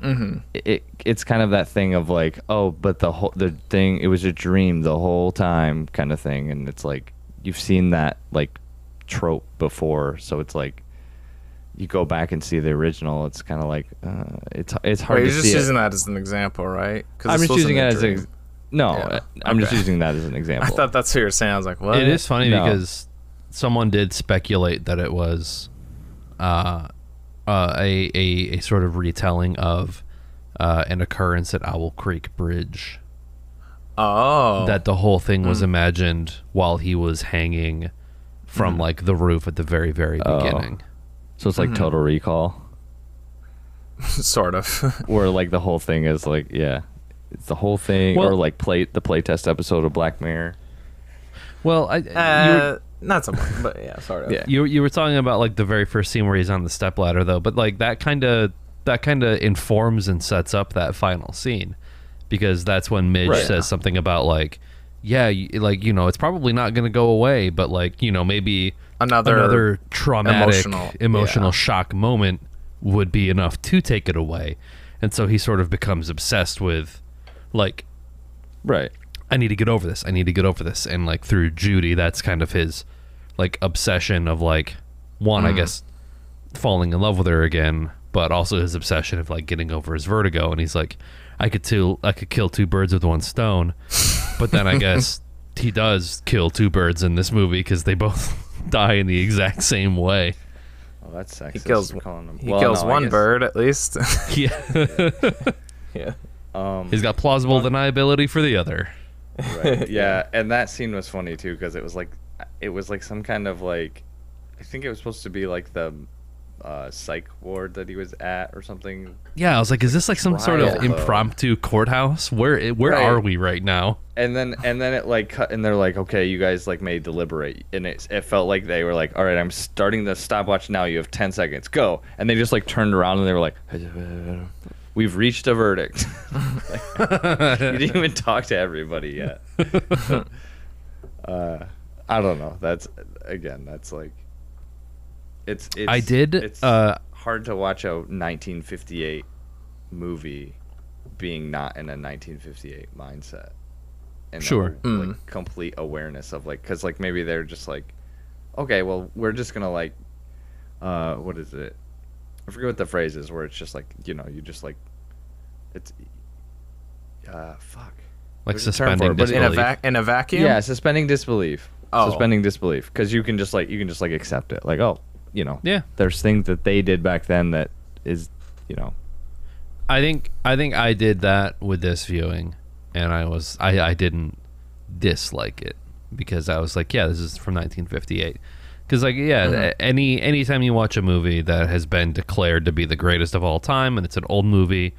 it, it it's kind of that thing of like, oh, but the whole the thing it was a dream the whole time kind of thing, and it's like you've seen that like trope before, so it's like you go back and see the original. It's kind of like uh, it's it's hard Wait, to you're just see. it. using that as an example, right? 'Cause I'm just using it wasn't a as an dream. ex- no. Yeah. I'm just using that as an example. I thought that's what you were saying. I was like, what? It is funny No. because someone did speculate that it was uh, uh, a, a a sort of retelling of uh, an occurrence at Owl Creek Bridge. Oh, That the whole thing was imagined while he was hanging from like the roof at the very very Oh. beginning. so it's like Total Recall. sort of. where like the whole thing is like yeah it's the whole thing or like play the playtest episode of black mirror Well, I, you were, uh, not so much, but yeah, sort of. Yeah. you you were talking about like the very first scene where he's on the stepladder though, but like that kind of that kind of informs and sets up that final scene because that's when Midge Right. says something about like yeah, like you know, it's probably not going to go away, but like, you know, maybe Another, another traumatic emotional- emotional, yeah. shock moment would be enough to take it away. and so he sort of becomes obsessed with like Right. I need to get over this. I need to get over this. And like through Judy, that's kind of his like obsession of like one, I mm. guess, falling in love with her again, but also his obsession of like getting over his vertigo. And he's like, I could two, I could kill two birds with one stone. But then I guess he does kill two birds in this movie because they both die in the exact same way. Oh, that's sexist. He kills for calling them. he Well, kills no, one bird at least. Yeah, yeah. Um, he's got plausible deniability for the other. right. Yeah, and that scene was funny too because it was like, it was like some kind of like, I think it was supposed to be like the uh, psych ward that he was at or something. Yeah, I was like, is this like some sort of though. impromptu courthouse? Where where Right. are we right now? And then and then it like cut and they're like, okay, you guys like may deliberate, and it it felt like they were like, all right, I'm starting the stopwatch now. You have ten seconds, go. And they just like turned around and they were like, we've reached a verdict. Like, you didn't even talk to everybody yet. uh, I don't know. That's again, that's like, it's it's. I did, It's uh, hard to watch a 1958 movie being not in a 1958 mindset. And Sure. a, like complete awareness of like, cause like maybe they're just like, okay, well we're just gonna like, uh, what is it? I forget what the phrase is where it's just like you know you just like, it's, uh, fuck. Like There's suspending for it, but In a disbelief. vac in a vacuum. Yeah, suspending disbelief. Oh. Suspending disbelief because you can just like you can just like accept it. Like oh, you know. Yeah. There's things that they did back then that is, you know. I think I think I did that with this viewing, and I was I I didn't dislike it because I was like, yeah, this is from 1958. Because like yeah, mm-hmm. a- any anytime you watch a movie that has been declared to be the greatest of all time, and it's an old movie,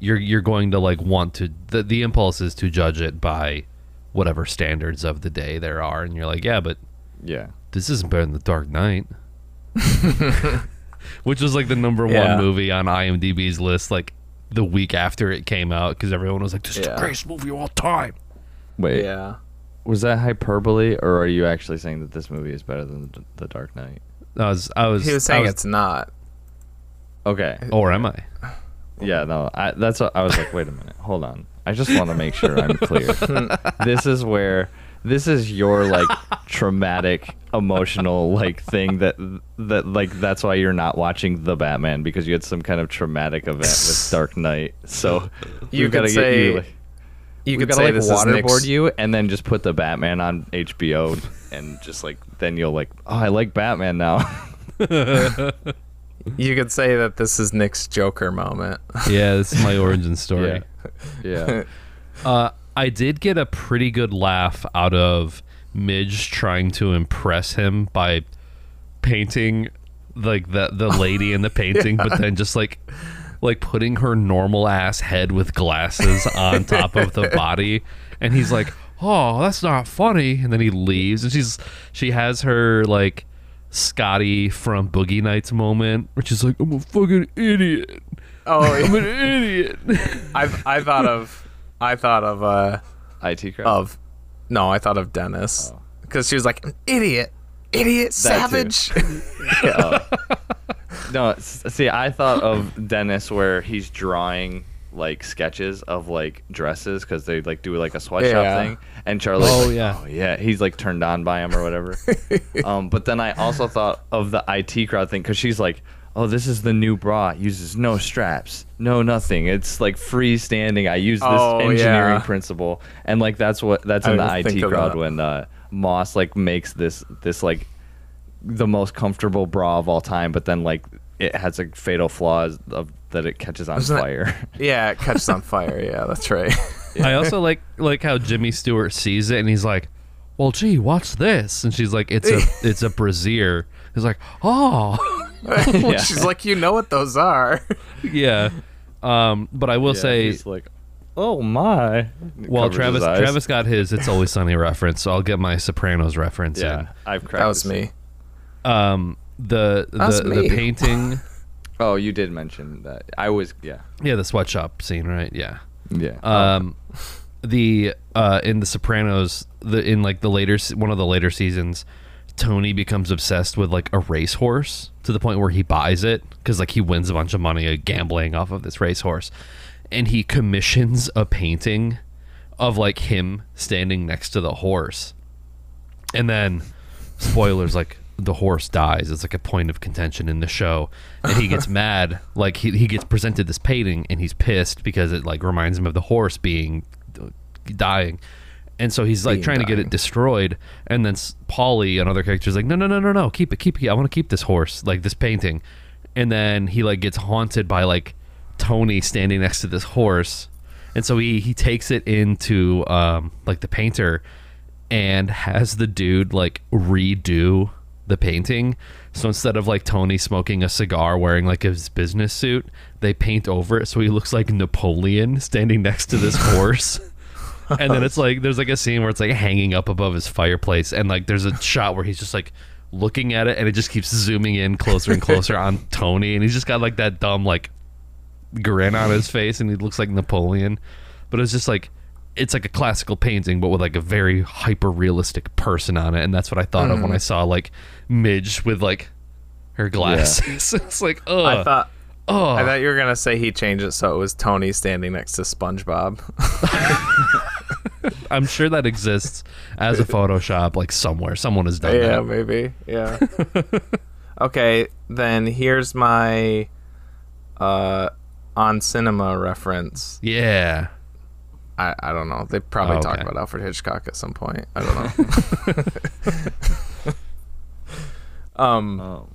you're you're going to like want to the the impulse is to judge it by whatever standards of the day there are, and you're like, yeah, but Yeah. this isn't better than The Dark Knight. Which was like the number Yeah. one movie on IMDb's list, like the week after it came out, because everyone was like, "This is the Yeah. greatest movie of all time." Wait. Yeah. Was that hyperbole, or are you actually saying that this movie is better than The, the Dark Knight? I was, I was, He was saying was- it's not. Okay. or am I? Yeah. No. I, that's. What, I was like, wait a minute. Hold on. I just want to make sure I'm clear. this is where. This is your like traumatic emotional like thing that that like that's why you're not watching the Batman because you had some kind of traumatic event with Dark Knight. So You we've gotta could get say you, like, you could gotta say like this waterboard Nick's. you and then just put the Batman on HBO and just like then you'll like oh I like Batman now. You could say that this is Nick's Joker moment. Yeah, this is my origin story. yeah. Uh, I did get a pretty good laugh out of Midge trying to impress him by painting like the the lady in the painting, but then just like like putting her normal ass head with glasses on top of the body, and he's like, "Oh, that's not funny," and then he leaves, and she's she has her like Scotty from Boogie Nights moment, which is like, "I'm a fucking idiot." Oh, I'm an idiot. I've I thought of I thought of uh IT crowd. of no, I thought of Dennis Oh. because she was like an idiot, idiot, That too. savage. No, see, I thought of Dennis where he's drawing like sketches of like dresses because they like do like a sweatshop Yeah. thing, and charlie Oh, like, yeah. oh yeah, he's like turned on by him or whatever. um, but then I also thought of the IT crowd thing because she's like, oh, this is the new bra, It uses no straps, no nothing, it's like freestanding. I use this Oh, engineering yeah. principle, and like that's what that's in I the IT crowd that. when uh, Moss like makes this this like the most comfortable bra of all time, but then like it has a fatal flaw of that it catches on Isn't it- fire. yeah, it catches on fire. Yeah, that's right. I also like like how Jimmy Stewart sees it and he's like, "Well, gee, watch this?" And she's like, "It's a it's a brassiere." He's like, "Oh, She's like, you know what those are. yeah." Um, but I will Yeah, say, he's like, oh my. well, Travis. Travis got his "It's Always Sunny" reference, so I'll get my Sopranos reference Yeah, I've That was me. Um, the That's the, the painting, Oh, you did mention that. I was yeah yeah, the sweatshop scene, right? Yeah. yeah. um the uh in the sopranos the in like the later one of the later seasons tony becomes obsessed with like a racehorse to the point where he buys it because like he wins a bunch of money uh, gambling off of this racehorse, and he commissions a painting of like him standing next to the horse, and then spoilers like the horse dies. It's like a point of contention in the show, and he gets mad. Like he he gets presented this painting, and he's pissed because it like reminds him of the horse being uh, dying. And so he's like trying to get it destroyed, and then Paulie, another character, is like, "No, no, no, no, no, keep it, keep it. I want to keep this horse, like this painting." And then he like gets haunted by like Tony standing next to this horse, and so he he takes it into um like the painter, and has the dude like redo the painting. So instead of like Tony smoking a cigar wearing like his business suit, they paint over it so he looks like Napoleon standing next to this horse. And then it's like there's like a scene where it's like hanging up above his fireplace. And like there's a shot where he's just like looking at it and it just keeps zooming in closer and closer on Tony. And he's just got like that dumb like grin on his face and he looks like Napoleon. But it's just like it's like a classical painting but with like a very hyper realistic person on it. And that's what I thought of when mm. I saw like Midge with like her glasses. it's like oh I thought oh I thought you were gonna say he changed it so it was Tony standing next to SpongeBob. I'm sure that exists as a Photoshop like somewhere. Someone has done yeah, that. Yeah, maybe. Yeah. okay, then here's my uh on cinema reference. Yeah. I, I don't know. They probably Oh, talk about Alfred Hitchcock at some point. I don't know. um Oh.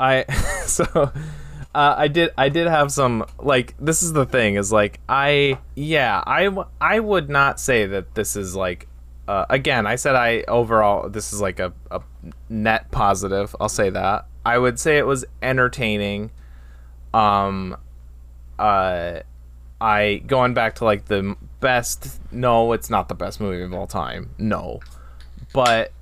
I so uh, I did I did have some like this is the thing is like I yeah I I would not say that this is like uh, again I said I overall this is like a, a net positive I'll say that. I would say it was entertaining. Um uh I going back to like the best no it's not the best movie of all time no. But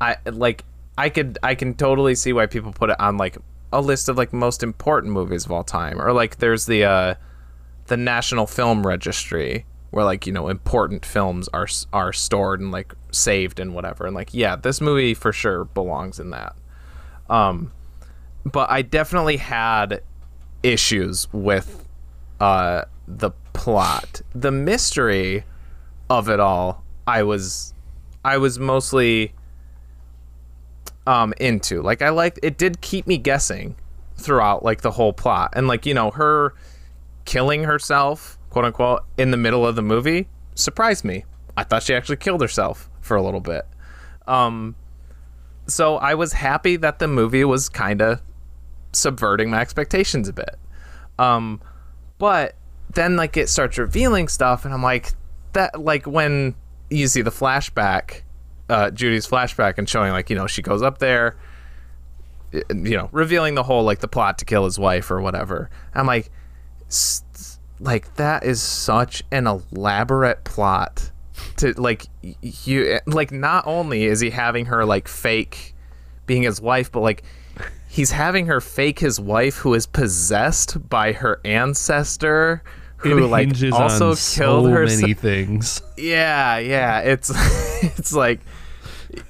I like I could I can totally see why people put it on like a list of like most important movies of all time or like there's the uh the National Film Registry where like you know important films are are stored and like saved and whatever and like yeah this movie for sure belongs in that. Um but I definitely had issues with uh the plot. The mystery of it all I was I was mostly um into. Like i liked it did keep me guessing throughout like the whole plot. And like you know her killing herself quote unquote in the middle of the movie surprised me. I thought she actually killed herself for a little bit. Um so i was happy that the movie was kind of subverting my expectations a bit. Um but then like it starts revealing stuff and i'm like that like when you see the flashback uh, Judy's flashback and showing like you know she goes up there, you know, revealing the whole like the plot to kill his wife or whatever. I'm like, s- like that is such an elaborate plot to like you like not only is he having her like fake being his wife, but like he's having her fake his wife who is possessed by her ancestor who like also killed so her many things. yeah, yeah. It's it's like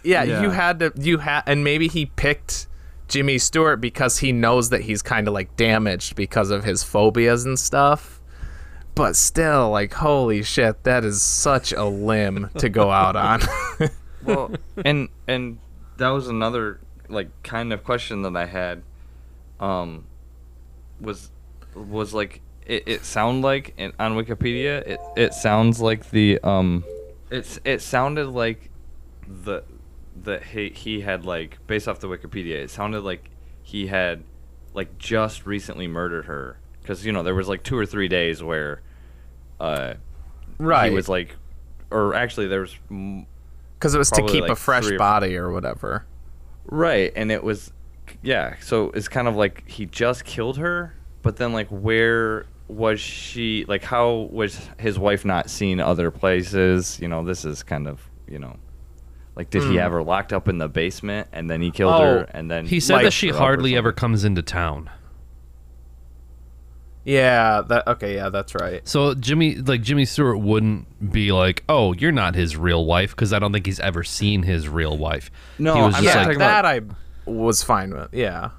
yeah, Yeah. you had to you had and maybe he picked Jimmy Stewart because he knows that he's kind of like damaged because of his phobias and stuff. But still like holy shit, that is such a limb to go out on. well and and that was another like kind of question that i had um was was like it, it sound like in, on wikipedia it it sounds like the um it's it sounded like the that he he had like based off the wikipedia it sounded like he had like just recently murdered her because you know there was like two or three days where uh right. he was like or actually there was Cuz it was to keep like, a fresh body or whatever. Right, and it was, yeah. So it's kind of like he just killed her, but then like where was she? Like how was his wife not seen other places? You know, this is kind of you know, like did he have her locked up in the basement and then he killed her Oh, and then He said that she her up or hardly ever comes into town. Yeah, that okay, yeah, that's right. So Jimmy, like Jimmy Stewart, wouldn't be like, "Oh, you're not his real wife," because I don't think he's ever seen his real wife. No, he was I'm just not yeah, like, talking that about- I was fine with. Yeah.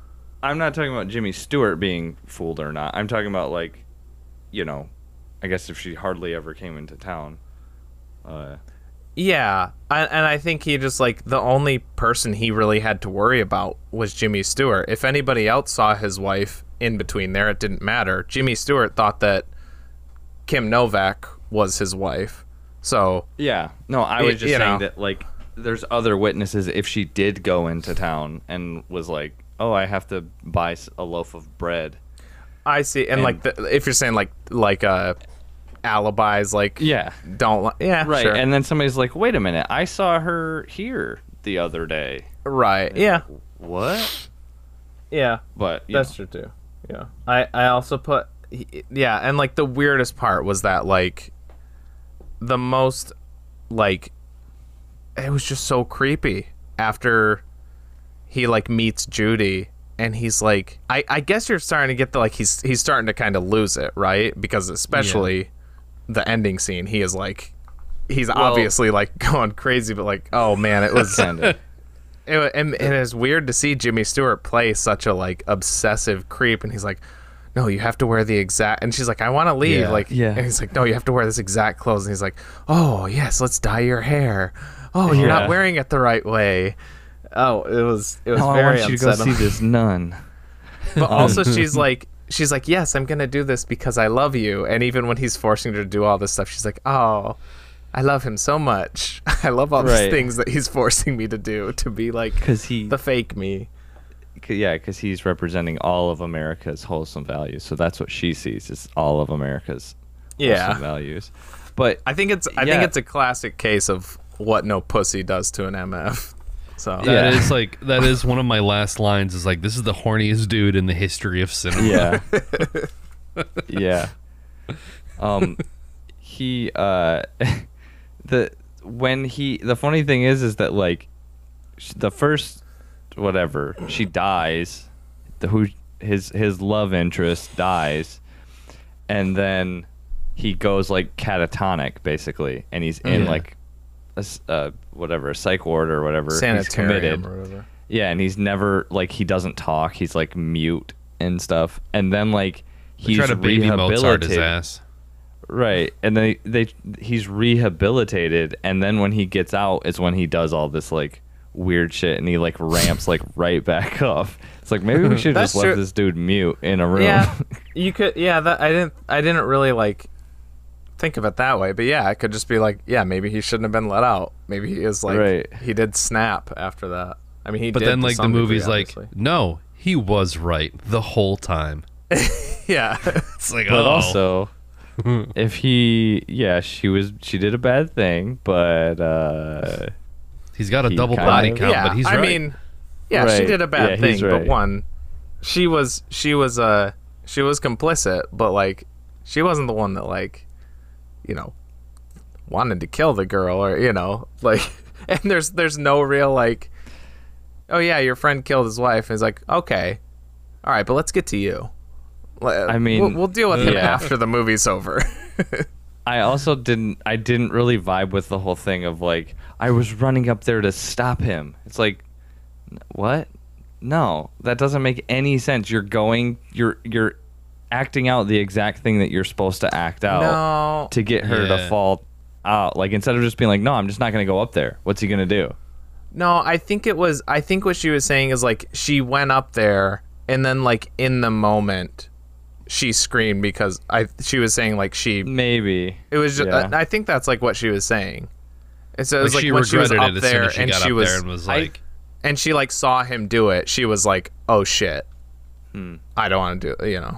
I'm not talking about Jimmy Stewart being fooled or not. I'm talking about like, you know, I guess if she hardly ever came into town. Uh, Yeah, I, and I think he just like the only person he really had to worry about was Jimmy Stewart. If anybody else saw his wife in between there, it didn't matter. Jimmy Stewart thought that Kim Novak was his wife. So yeah. No, I was just saying know. that like there's other witnesses if she did go into town and was like, "Oh, I have to buy a loaf of bread." I see, and, And- like the, if you're saying like like uh alibis, like Yeah. don't li- yeah Right. sure. And then somebody's like, "Wait a minute. I saw her here the other day." right yeah What? yeah But That's know. true too. Yeah. I I also put yeah, and like the weirdest part was that like the most like it was just so creepy after he like meets Judy and he's like I I guess you're starting to get the like he's he's starting to kind of lose it, right? Because especially the ending scene, he is like he's obviously like going crazy but like oh man, it was kind it, wa- and, and it's weird to see Jimmy Stewart play such a like obsessive creep, and he's like, "No, you have to wear the exact." And she's like, "I want to leave." Yeah. Like, Yeah. And he's like, "No, you have to wear this exact clothes." And he's like, "Oh yes, let's dye your hair. Oh, you're Yeah. not wearing it the right way." Oh, it was it was Now I very want you to go see this nun. But also, she's like, she's like, "Yes, I'm gonna do this because I love you." And even when he's forcing her to do all this stuff, she's like, "Oh." I love him so much. I love all these things that he's forcing me to do to be like Because he, the fake me. yeah, because he's representing all of America's wholesome values. So that's what she sees is all of America's Yeah. wholesome values. But I think it's I Yeah. think it's a classic case of what no pussy does to an MF. So That is Yeah. like that is one of my last lines. Is like this is the horniest dude in the history of cinema. yeah, yeah. Um, he uh, the when he the funny thing is is that like the first whatever she dies, the who his his love interest dies, and then he goes like catatonic basically, and he's in Yeah. like a, uh, whatever a psych ward or whatever. he's sanitarium committed. or whatever. Yeah, and he's never like he doesn't talk. He's like mute and stuff. And then like They he's try to baby Mozart his rehabilitated. ass. Right, and they they he's rehabilitated, and then when he gets out is when he does all this like weird shit, and he like ramps like right back up. It's like maybe we should That's just let this dude mute in a room. Yeah, you could. Yeah, that I didn't. I didn't really like think of it that way. But yeah, it could just be like, yeah, maybe he shouldn't have been let out. Maybe he is like, Right. he did snap after that. I mean, he. But did then like the some degree, movie's like, obviously. no, he was right the whole time. yeah, It's like, but oh. also if he yeah she was she did a bad thing, but uh he's got a he double body of- count, yeah. but he's right. I right. mean, yeah, she did a bad Yeah, thing, he's but one, she was she was uh she was complicit, but like she wasn't the one that like, you know, wanted to kill the girl or you know like, and there's there's no real like, oh yeah, your friend killed his wife. And he's like, okay, all right, but let's get to you. I mean, we'll, we'll deal with him yeah. after the movie's over. I also didn't I didn't really vibe with the whole thing of like I was running up there to stop him. It's like what? No, that doesn't make any sense. You're going you're you're acting out the exact thing that you're supposed to act out no, to get her Yeah. to fall out. Like instead of just being like, "No, I'm just not going to go up there." What's he going to do? No, I think it was. I think what she was saying is like she went up there and then like in the moment, she screamed because I. She was saying like she. Maybe. It was just. Yeah. I think that's like what she was saying. And so it was like, like, she when she was regretted up it as soon there as she and got she up was there and was I- like, and she like saw him do it. She was like, "Oh shit, Hmm. I don't want to do it." You know.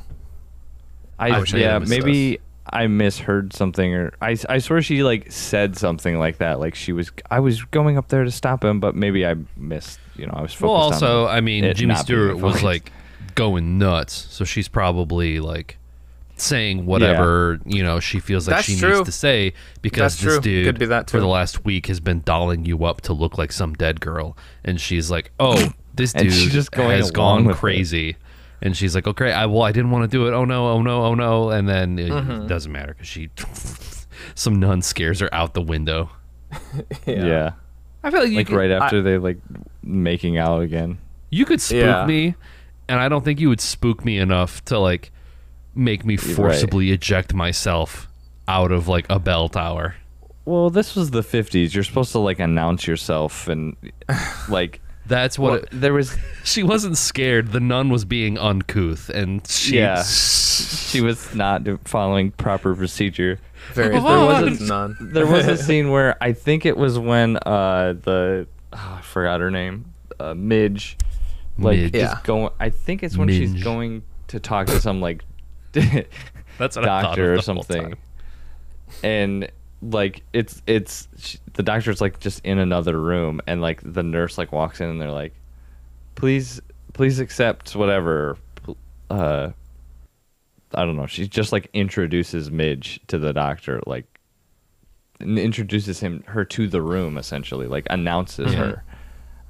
I, I wish I yeah, had missed maybe I misheard something or I, I swear she like said something like that. Like she was I was going up there to stop him, but maybe I missed. You know, I was focused. well, also, on I mean, Jimmy Stewart was like going nuts, so she's probably like saying whatever you know she feels like That's she true. needs to say because That's this true. dude Could be that for the last week has been dolling you up to look like some dead girl, and she's like, "Oh, this dude just going has gone crazy. it. Crazy." And she's like, "Okay, I well, I didn't want to do it. Oh no, oh no, oh no!" And then it Mm-hmm. doesn't matter because she, some nun scares her out the window. yeah. I feel like you like could, right after they like making out again. you could spook Yeah. me and I don't think you would spook me enough to like make me forcibly eject myself out of like a bell tower. Well, this was the 50s. You're supposed to like announce yourself and like That's what well, it- there was she wasn't scared. The nun was being uncouth, and she yeah. she was not following proper procedure. Very There was was none. There was a scene where I think it was when uh the oh, I forgot her name, uh, Midge, like Midge. just Yeah. going. I think it's when she's going to talk to some like That's what I thought doctor of or the whole something, time. and like it's it's sh the doctor's like just in another room, and like the nurse like walks in and they're like, please please accept whatever. Uh, I don't know. She just like introduces Midge to the doctor, like and introduces him her to the room essentially, like announces her.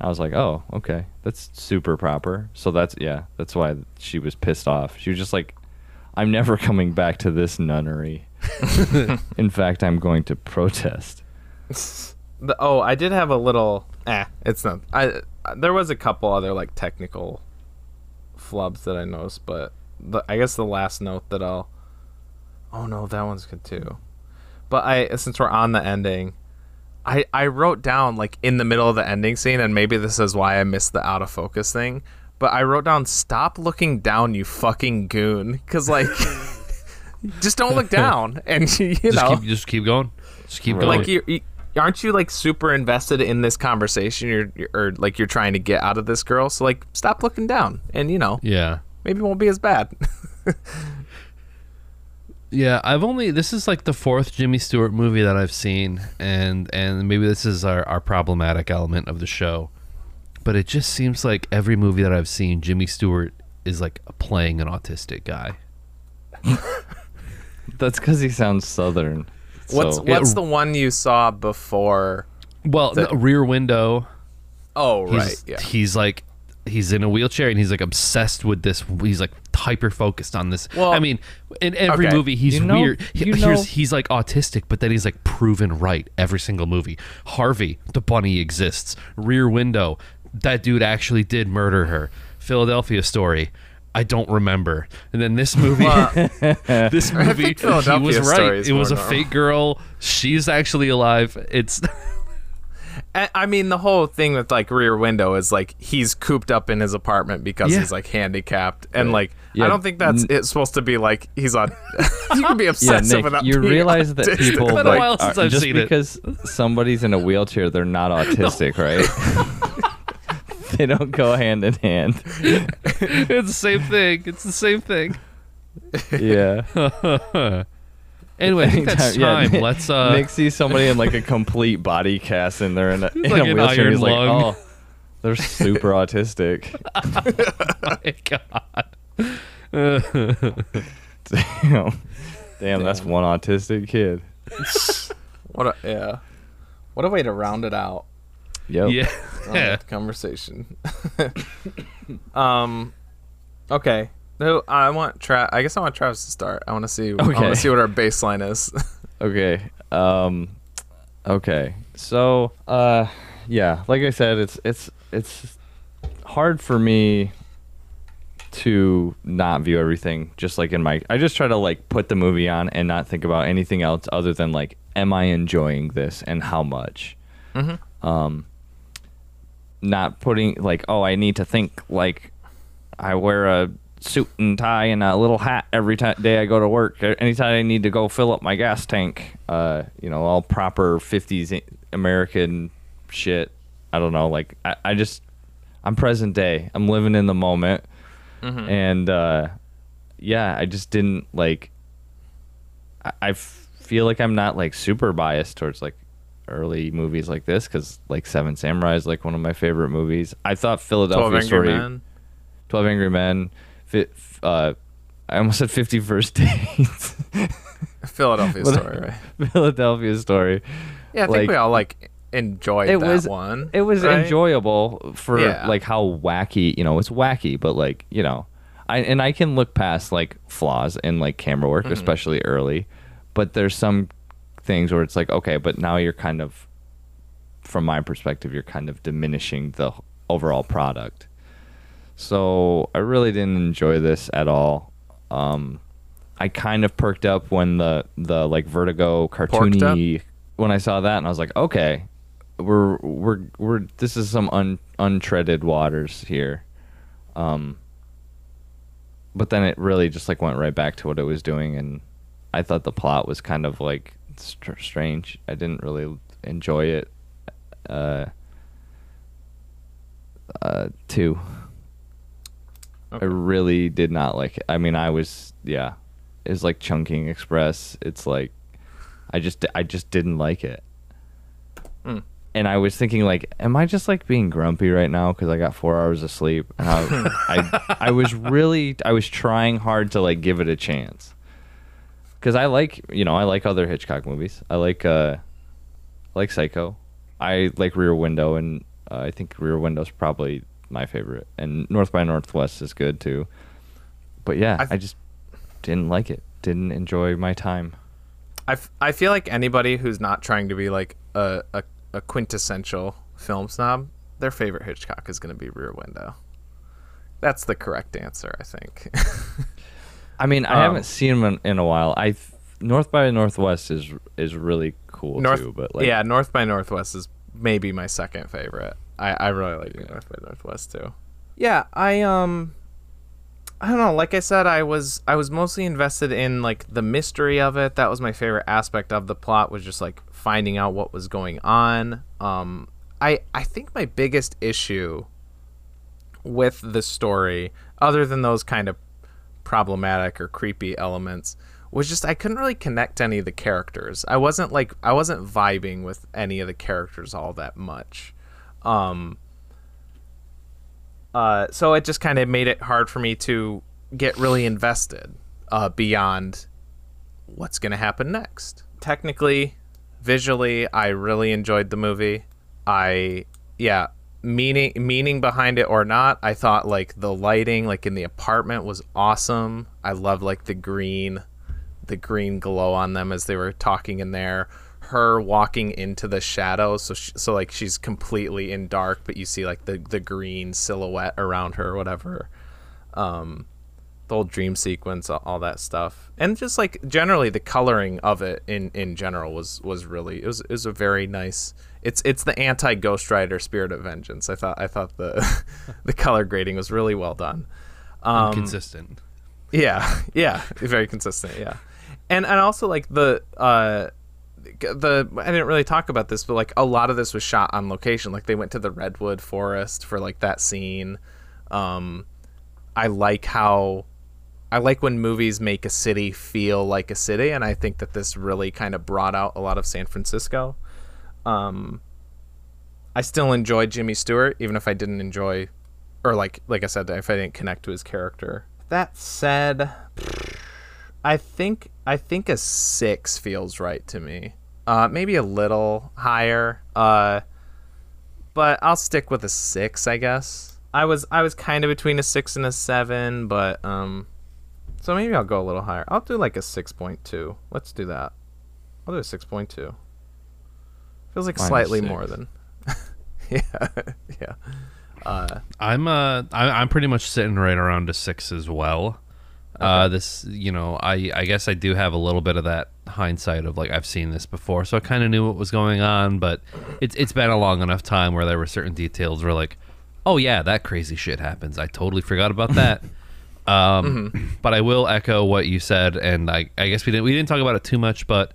I was like, oh, okay, that's super proper. So that's yeah, that's why she was pissed off. She was just like, I'm never coming back to this nunnery. In fact, I'm going to protest. The, oh, I did have a little. Eh, it's not. I there was a couple other like technical flubs that I noticed, but the, I guess the last note that I'll. Oh no, that one's good too. But I since we're on the ending, I I wrote down like in the middle of the ending scene, and maybe this is why I missed the out of focus thing. But I wrote down, "Stop looking down, you fucking goon," because like. Just don't look down, and you Just know, keep, just keep going. Just keep going. like you, you aren't you like super invested in this conversation you're, you're or like you're trying to get out of this girl so like stop looking down and you know yeah. maybe it won't be as bad Yeah, I've only this is like the fourth Jimmy Stewart movie that I've seen, and and maybe this is our, our problematic element of the show, but it just seems like every movie that I've seen, Jimmy Stewart is like playing an autistic guy. That's because he sounds southern. what's So- what's the one you saw before Well, The- no, Rear Window. oh He's, right yeah He's like he's in a wheelchair and he's like obsessed with this. He's like hyper focused on this. Well, I mean, in every okay. movie he's You know- weird. He- you here's, he's like autistic, but then he's like proven right every single movie. Harvey, the bunny exists. Rear Window, that dude actually did murder her. Philadelphia Story. I don't remember. And then this movie, this movie, think he was right. It was a more fake girl. She's actually alive. It's I I mean the whole thing with like rear window is like he's cooped up in his apartment because Yeah. he's like handicapped and like Yeah, I don't think that's it's supposed to be like he's on you can be yeah, obsessive Nick, without you being realize that people like, are- just seen it. because somebody's in a wheelchair, they're not autistic, right? they don't go hand in hand. it's the same thing. It's the same thing. Yeah. Anyway, I think that's Anytime- yeah. Nick- Let's uh Nick sees somebody in like a complete body cast and they're in a, in like a an wheelchair. iron He's like, oh, they're super autistic. oh my God. Damn. Damn, that's one autistic kid. what a, yeah what a way to round it out Yep. yeah. on the conversation. um, okay. No, I want Tra- I guess I want Travis to start. I want to see. Okay. I want to see what our baseline is. Okay. Um okay. So, uh yeah, like I said, it's it's it's hard for me to not view everything just like in my I just try to like put the movie on and not think about anything else other than like am I enjoying this and how much. Um not putting like oh I need to think like I wear a suit and tie and a little hat every day I go to work. Anytime I need to go fill up my gas tank, uh, you know, all proper 50s American shit. I don't know. Like, I, I just, I'm present day. I'm living in the moment. And, uh, yeah, I just didn't like, I feel like I'm not like super biased towards like early movies like this because like Seven Samurai is like one of my favorite movies. I thought Philadelphia Twelve Story. Men. 12 Angry Men. Fi uh, I almost said 50 First Dates. Philadelphia story, right? Philadelphia Story. Yeah, I think like- we all like enjoyed It that was one. It was right? enjoyable for Yeah. like how wacky, you know, it's wacky, but like, you know, I and I can look past like flaws in like camera work, Mm-hmm. especially early, but there's some things where it's like, okay, but now you're kind of from my perspective, you're kind of diminishing the overall product. So I really didn't enjoy this at all. Um, I kind of perked up when the the like Vertigo cartoony when I saw that, and I was like, okay, we're we're we're this is some un, untreaded waters here. Um, but then it really just like went right back to what it was doing, and I thought the plot was kind of like str- strange. I didn't really enjoy it. Uh, uh, two. Okay. I really did not like it. I mean, I was yeah, it was like Chungking Express. It's like I just I just didn't like it. Hmm. And I was thinking like, am I just like being grumpy right now because I got four hours of sleep? And I, I I was really I was trying hard to like give it a chance because I like you know I like other Hitchcock movies. I like uh I like Psycho. I like Rear Window, and uh, I think Rear Window's probably my favorite. And North by Northwest is good too. But yeah, I've- I just didn't like it. Didn't enjoy my time. I, f- I feel like anybody who's not trying to be like a, a, a quintessential film snob, their favorite Hitchcock is going to be Rear Window. That's the correct answer, I think. I mean, I Um, haven't seen him in, in a while. I North by Northwest is is really cool North, too. But like, yeah, North by Northwest is maybe my second favorite. I, I really like North by Northwest too. Yeah, I um I don't know, like I said I was I was mostly invested in like the mystery of it. That was my favorite aspect of the plot was just like finding out what was going on. Um I I think my biggest issue with the story other than those kind of problematic or creepy elements was just I couldn't really connect any of the characters. I wasn't like I wasn't vibing with any of the characters all that much. Um uh so it just kind of made it hard for me to get really invested uh beyond what's going to happen next. Technically, visually, I really enjoyed the movie. I yeah, meaning meaning behind it or not, I thought like the lighting like in the apartment was awesome. I love like the green the green glow on them as they were talking in there. Her walking into the shadows, so she, so like she's completely in dark, but you see like the the green silhouette around her or whatever. Um, the whole dream sequence, all- that stuff, and just like generally the coloring of it in in general was was really it was it was a very nice. It's it's the anti Ghost Rider Spirit of Vengeance. I thought I thought the the color grading was really well done. Um, Consistent. yeah, yeah, very consistent. Yeah, and and also like the uh, the I didn't really talk about this, but like a lot of this was shot on location. Like they went to the redwood forest for like that scene. Um, I like how I like when movies make a city feel like a city, and I think that this really kind of brought out a lot of San Francisco. Um, I still enjoyed Jimmy Stewart, even if I didn't enjoy, or like like I said, if I didn't connect to his character. That said, I think I think a six feels right to me. Uh, maybe a little higher. Uh, but I'll stick with a six, I guess. I was I was kind of between a six and a seven, but um, so maybe I'll go a little higher. I'll do like a six point two. Let's do that. I'll do a six point two. Feels like Mine is slightly six. more than. yeah, yeah. Uh, I'm uh I, I'm pretty much sitting right around a six as well. Uh, this you know I I guess I do have a little bit of that hindsight of like I've seen this before, so I kind of knew what was going on, but it's it's been a long enough time where there were certain details where like, oh yeah, that crazy shit happens. I totally forgot about that. Um, But I will echo what you said, and I I guess we didn't we didn't talk about it too much, but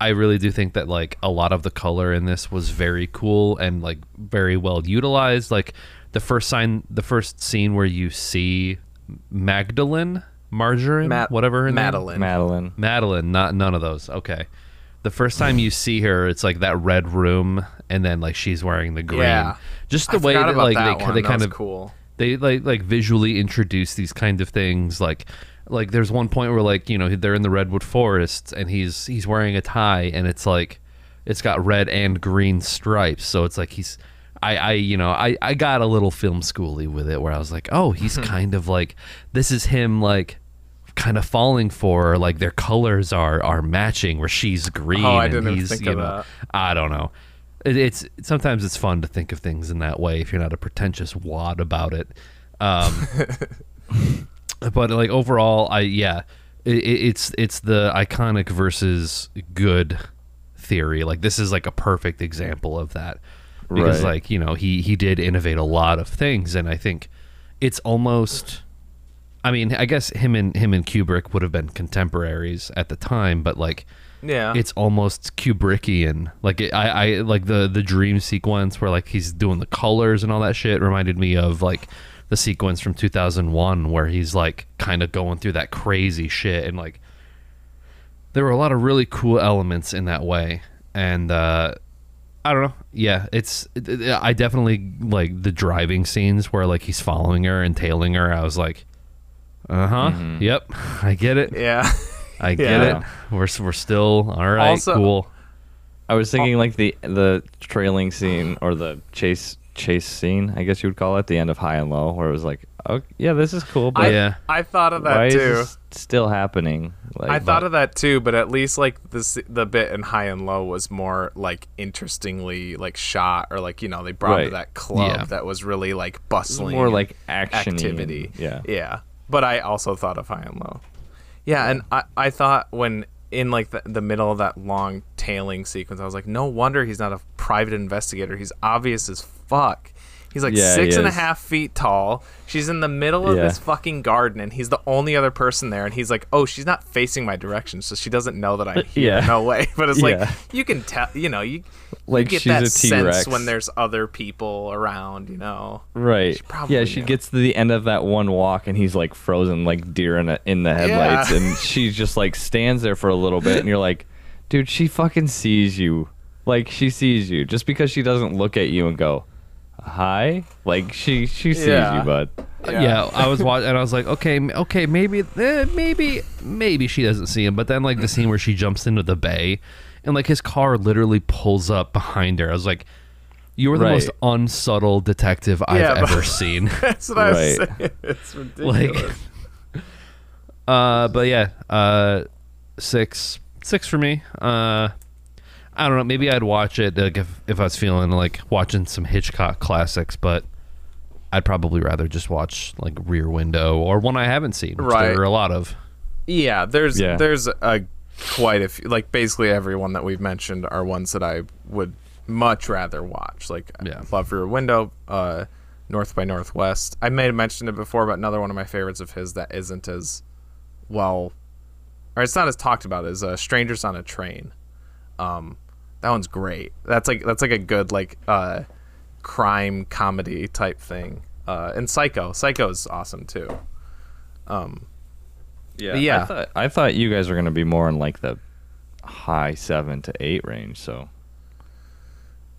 I really do think that like a lot of the color in this was very cool and like very well utilized. Like the first sign, the first scene where you see Magdalene, Margarine, Ma- whatever her name, Madeleine. Madeleine. Madeleine, not none of those. Okay. The first time you see her, it's like that red room, and then like she's wearing the green. Yeah. Just the I way that about like that they one. they That kind was of cool. They like like visually introduce these kind of things like like there's one point where like you know they're in the redwood forest and he's he's wearing a tie and it's like it's got red and green stripes so it's like he's I, I you know I, I got a little film schooly with it where I was like oh he's kind of like this is him like kind of falling for like their colors are are matching where she's green Oh, I didn't even he's think you of know that. I don't know it's sometimes it's fun to think of things in that way if you're not a pretentious wad about it Um, but like overall, I yeah, it, it's it's the iconic versus good theory. Like this is like a perfect example of that because Right. like you know he he did innovate a lot of things, and I think it's almost. I mean, I guess him and him and Kubrick would have been contemporaries at the time, but like Yeah. it's almost Kubrickian. Like it, I, I like the the dream sequence where like he's doing the colors and all that shit reminded me of like the sequence from 2001 where he's like kind of going through that crazy shit and like there were a lot of really cool elements in that way and uh I don't know. Yeah, it's it- it- I definitely like the driving scenes where like he's following her and tailing her. I was like, uh huh, yep, I get it. yeah. I get Yeah. it. We're we're still all right. Also- cool. I was thinking like the the trailing scene or the chase chase scene, I guess you would call it, the end of High and Low, where it was like, oh yeah, this is cool, but I, Yeah. I thought of that why too. is this still happening? Like, I thought but- of that too, but at least like this the bit in high and low was more like interestingly like shot or like you know they brought him to that club Yeah. that was really like bustling more like action activity. Yeah. yeah. But I also thought of high and low. Yeah, and I I thought when in like the, the middle of that long tailing sequence, I was like, no wonder he's not a private investigator. He's obvious as fuck. He's like Yeah, he six and a half feet tall. She's in the middle of Yeah. this fucking garden, and he's the only other person there. And he's like, "Oh, she's not facing my direction, so she doesn't know that I'm uh, here." Yeah. No way. But it's like you can tell. You know, you Like you get she's that sense when there's other people around. You know. Right. She yeah, she knew. gets to the end of that one walk and he's like frozen like deer in, a, in the headlights and she just like stands there for a little bit and you're like, dude, she fucking sees you. Like she sees you just because she doesn't look at you and go, "Hi?" Like she she sees Yeah. you, bud. Yeah. I was watching and I was like, okay, m- okay, maybe, eh, maybe, maybe she doesn't see him. But then like the scene where she jumps into the bay, and like his car literally pulls up behind her. I was like, you were the most Right. unsubtle detective I've Yeah, but- ever seen. That's what I was Right. saying. It's ridiculous. like uh but yeah uh six six for me uh i don't know maybe i'd watch it like if, if i was feeling like watching some hitchcock classics but i'd probably rather just watch like rear window or one i haven't seen which Right. there are a lot of Yeah, there's Yeah. there's a quite a few like basically everyone that we've mentioned are ones that I would much rather watch. Like Yeah. Love Rear Window, uh North by Northwest. I may have mentioned it before, but another one of my favorites of his that isn't as well or it's not as talked about as uh, Strangers on a Train. Um that one's great. That's like that's like a good like uh crime comedy type thing. Uh and Psycho. Psycho is awesome too. Um Yeah. Yeah. I thought, I thought you guys were going to be more in like the high 7 to 8 range, so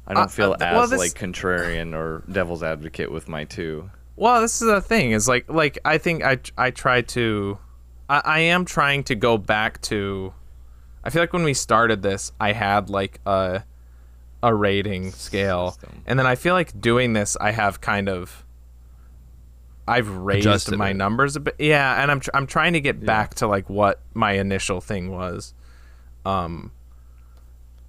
I don't Uh, feel uh, as well, this- like contrarian or devil's advocate with my two. Well, this is the thing. Is like like I think I I try to, I, I am trying to go back to. I feel like when we started this, I had like a, a rating scale, System. and then I feel like doing this, I have kind of. I've raised Adjusted my it. numbers a bit, yeah, and I'm tr- I'm trying to get back to like what my initial thing was, um.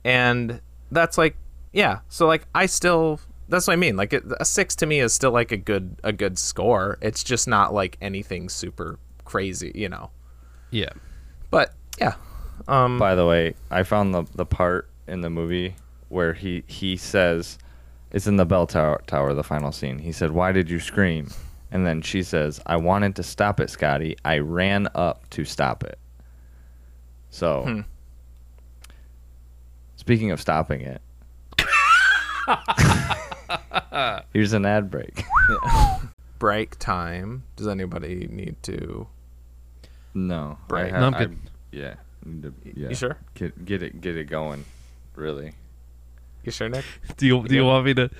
And that's like, yeah. So like, I still that's what I mean. Like it, a six to me is still like a good a good score. It's just not like anything super crazy, you know. yeah But yeah, um, By the way, I found the the part in the movie where he he says it's in the bell tower tower the final scene. He said, "Why did you scream?" And then she says, "I wanted to stop it, Scotty. I ran up to stop it." So, Hmm. speaking of stopping it, here's an ad break. break time. Does anybody need to? No, I Break. ha- No, I'm I- yeah, need to- yeah. You sure? Get, get it get it going, really. You sure, Nick? do you do you Yeah. want me to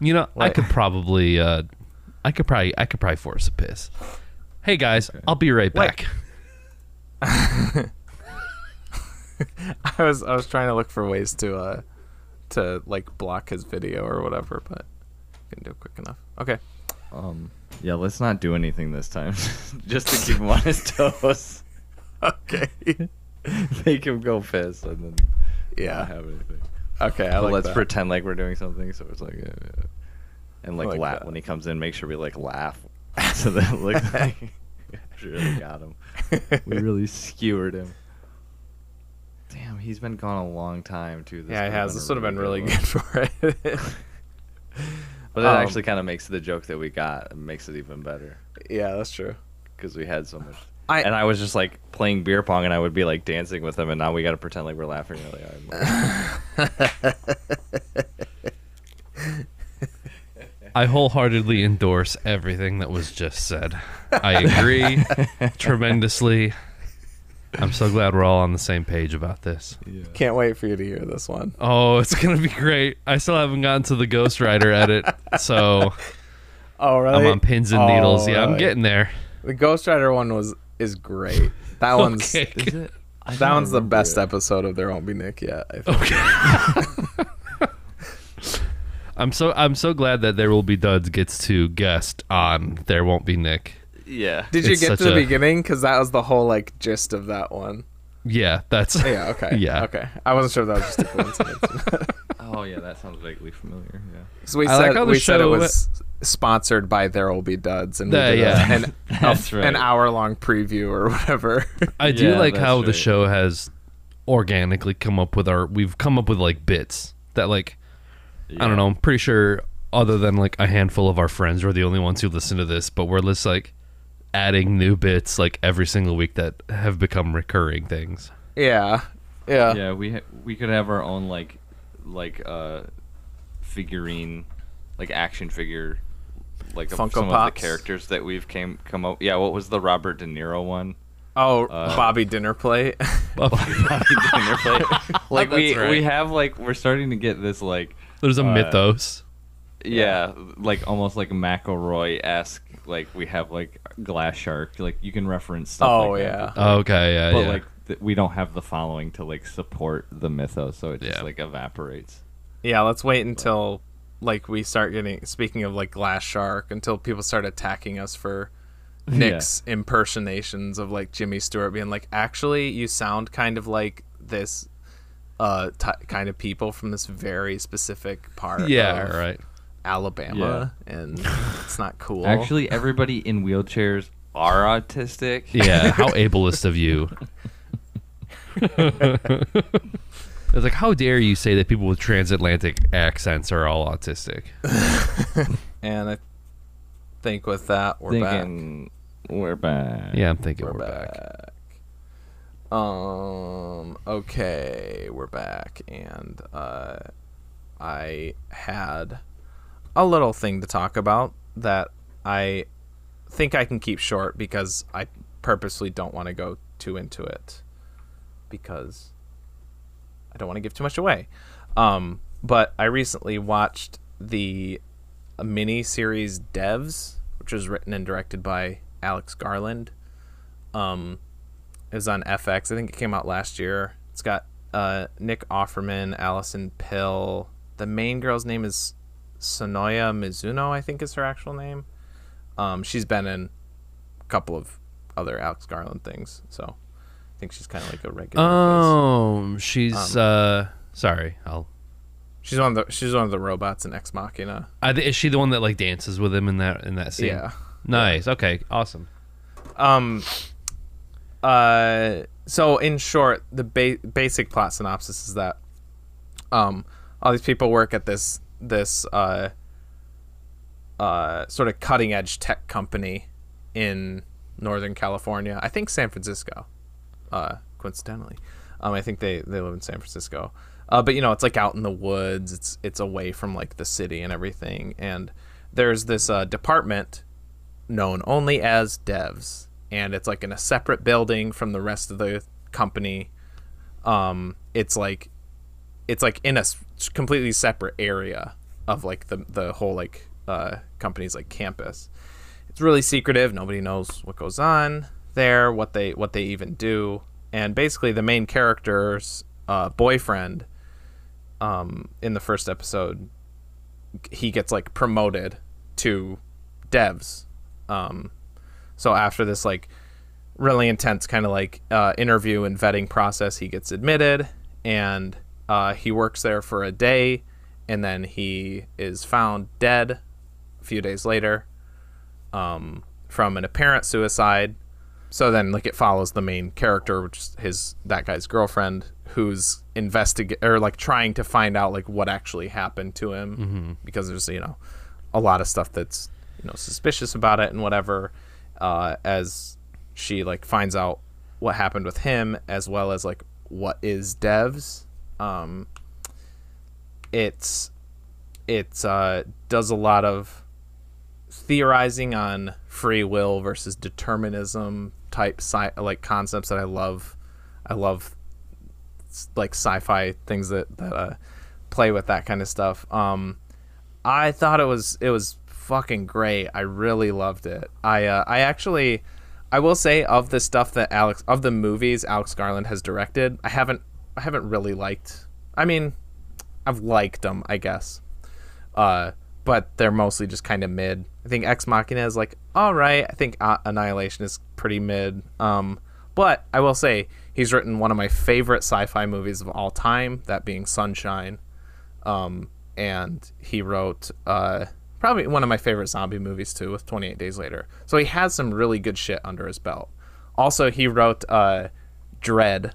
you know i could probably uh i could probably i could probably force a piss hey guys i'll be right Wait. back I was I was trying to look for ways to uh to like block his video or whatever, but couldn't do it quick enough. Okay. Um, yeah, let's not do anything this time, just to keep him on his toes. Okay. Make him go piss and then not yeah. have anything. Okay. I like let's that. pretend like we're doing something, so it's like, uh, and like, like laugh that. when he comes in. Make sure we like laugh so that looked like we really got him. We really skewered him. Damn, he's been gone a long time too. This yeah, it has. This would have been really good for it. But that Um, actually kind of makes the joke that we got it makes it even better yeah, that's true. because we had so much. I- and I was just like playing beer pong, and I would be like dancing with them, and now we got to pretend like we're laughing really hard. I wholeheartedly endorse everything that was just said. I agree tremendously. I'm so glad we're all on the same page about this. Can't wait for you to hear this one. Oh, it's gonna be great. I still haven't gotten to the Ghost Rider edit, so Oh, really? I'm on pins and needles. Oh, Yeah, I'm getting there. The Ghost Rider one was is great. That one's Okay. Is it? I that one's the best it. episode of There Won't Be Nick yet. I think. I'm so I'm so glad that there will be duds gets to guest on There Won't Be Nick. Yeah. Did you get to the a- beginning? Because that was the whole like gist of that one. Yeah, that's Yeah. Okay. Yeah. Okay. I wasn't sure if that was just a coincidence. Oh yeah, that sounds vaguely familiar. Yeah. so we I like said how the we said it show- was sponsored by There Will Be Duds, and we Yeah, did a- yeah. an, That's a- right. an hour long preview or whatever. I do Yeah, like that's how the right. show has organically come up with our we've come up with like bits that like I don't know, I'm pretty sure other than like a handful of our friends we're the only ones who listen to this, but we're just like adding new bits like every single week that have become recurring things. yeah. Yeah. Yeah, we ha- we could have our own like like uh figurine, like action figure, like Funko some of the characters that we've came come up. Yeah, what was the Robert De Niro one? Oh, Uh, Bobby Dinner Plate. Bobby Dinner plate. like we right. we have like we're starting to get this like There's a Uh, mythos. yeah, like almost like McElroy esque. Like we have like Glass Shark. Like you can reference stuff. Oh, like yeah. That, but, Okay, yeah, but yeah. like th- we don't have the following to like support the mythos, so it just Yeah. like evaporates. yeah. Let's wait until like we start getting. Speaking of like Glass Shark, until people start attacking us for Nick's impersonations of like Jimmy Stewart being like, actually, you sound kind of like this uh t- kind of people from this very specific part yeah, of right. Alabama and it's not cool. Actually, everybody in wheelchairs are autistic. Yeah, how ableist of you. It's like, how dare you say that people with transatlantic accents are all autistic? and I think with that we're back. Thinking we're back. Yeah, I'm thinking We're, we're, back. back. Um. Okay, we're back, and uh, I had a little thing to talk about that I think I can keep short because I purposely don't want to go too into it because I don't want to give too much away. Um, but I recently watched the mini series Devs, which was written and directed by Alex Garland. Um, it was on FX. I think it came out last year. It's got uh, Nick Offerman, Alison Pill. The main girl's name is Sonoya Mizuno, I think is her actual name. Um, she's been in a couple of other Alex Garland things, so I think she's kind of like a regular. face. Oh, she's Um, uh sorry. I'll She's one of the she's one of the robots in Ex Machina. I, thi- is she the one that like dances with him in that in that scene? Yeah. Nice. Okay. Awesome. Um. Uh. So in short, the ba- basic plot synopsis is that, um, all these people work at this this uh. Uh, sort of cutting edge tech company in Northern California. I think San Francisco. Uh, coincidentally, um, I think they they live in San Francisco. Uh, but you know, it's like out in the woods. It's it's away from like the city and everything. And there's this uh, department known only as devs and it's like in a separate building from the rest of the company um it's like it's like in a completely separate area of like the the whole like uh company's like campus it's really secretive nobody knows what goes on there what they what they even do and basically the main character's uh boyfriend um in the first episode he gets like promoted to devs um, so after this like really intense kind of like uh, interview and vetting process, he gets admitted and uh, he works there for a day, and then he is found dead a few days later um, from an apparent suicide. So then, like, it follows the main character, which is his that guy's girlfriend, who's investigate or like trying to find out like what actually happened to him, because there's you know a lot of stuff that's you know suspicious about it and whatever. Uh, as she like finds out what happened with him, as well as like what is Devs. Um, it's it's uh, does a lot of theorizing on free will versus determinism type sci- like concepts that I love. I love like sci-fi things that that uh, play with that kind of stuff. Um, I thought it was it was fucking great. I really loved it. I uh, I actually I will say of the stuff that Alex of the movies Alex Garland has directed, I haven't I haven't really liked. I mean, I've liked them, I guess. Uh, but they're mostly just kind of mid. I think Ex Machina is like all right. I think Annihilation is pretty mid. Um, but I will say he's written one of my favorite sci-fi movies of all time, that being Sunshine. Um, and he wrote uh, probably one of my favorite zombie movies too, with 28 Days Later. So he has some really good shit under his belt. Also, he wrote uh, Dredd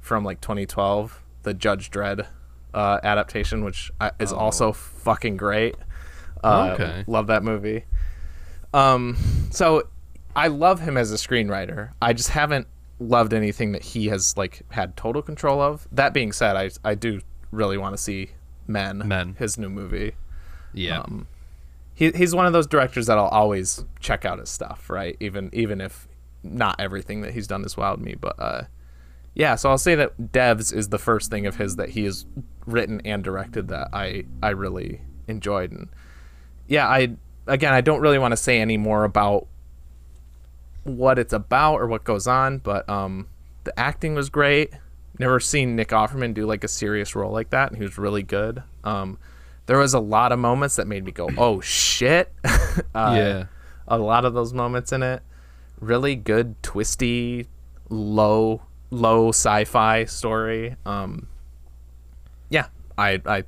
from like 2012, the Judge Dredd uh, adaptation, which uh, is also fucking great. Uh, Okay. Love that movie. Um, so I love him as a screenwriter. I just haven't loved anything that he has like had total control of. That being said, I I do really want to see Men, Men. his new movie. Yeah. Um, He he's one of those directors that I'll always check out his stuff, right? Even even if not everything that he's done has wowed me, but uh, yeah. So I'll say that Devs is the first thing of his that he has written and directed that I I really enjoyed, and yeah, I again I don't really want to say any more about what it's about or what goes on, but um, the acting was great. Never seen Nick Offerman do like a serious role like that, and he was really good. Um, there was a lot of moments that made me go, "Oh shit!" uh, yeah. a lot of those moments in it. Really good, twisty, low, low sci-fi story. Um, yeah, I I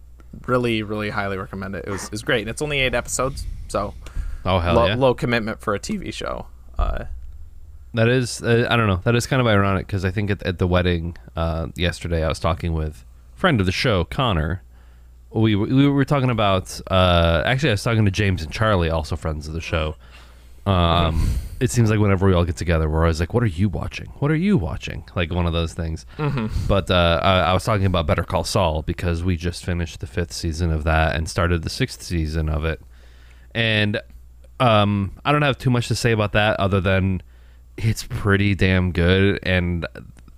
really really highly recommend it. It was, it was great. And it's only eight episodes, so Oh hell low, yeah. low commitment for a TV show. Uh, That is, uh, I don't know. That is kind of ironic because I think at, at the wedding uh, yesterday, I was talking with friend of the show, Connor. We we were talking about. Uh, actually, I was talking to James and Charlie, also friends of the show. Um, it seems like whenever we all get together, we're always like, "What are you watching? What are you watching?" Like one of those things. But uh, I, I was talking about Better Call Saul because we just finished the fifth season of that and started the sixth season of it, and um, I don't have too much to say about that other than it's pretty damn good, and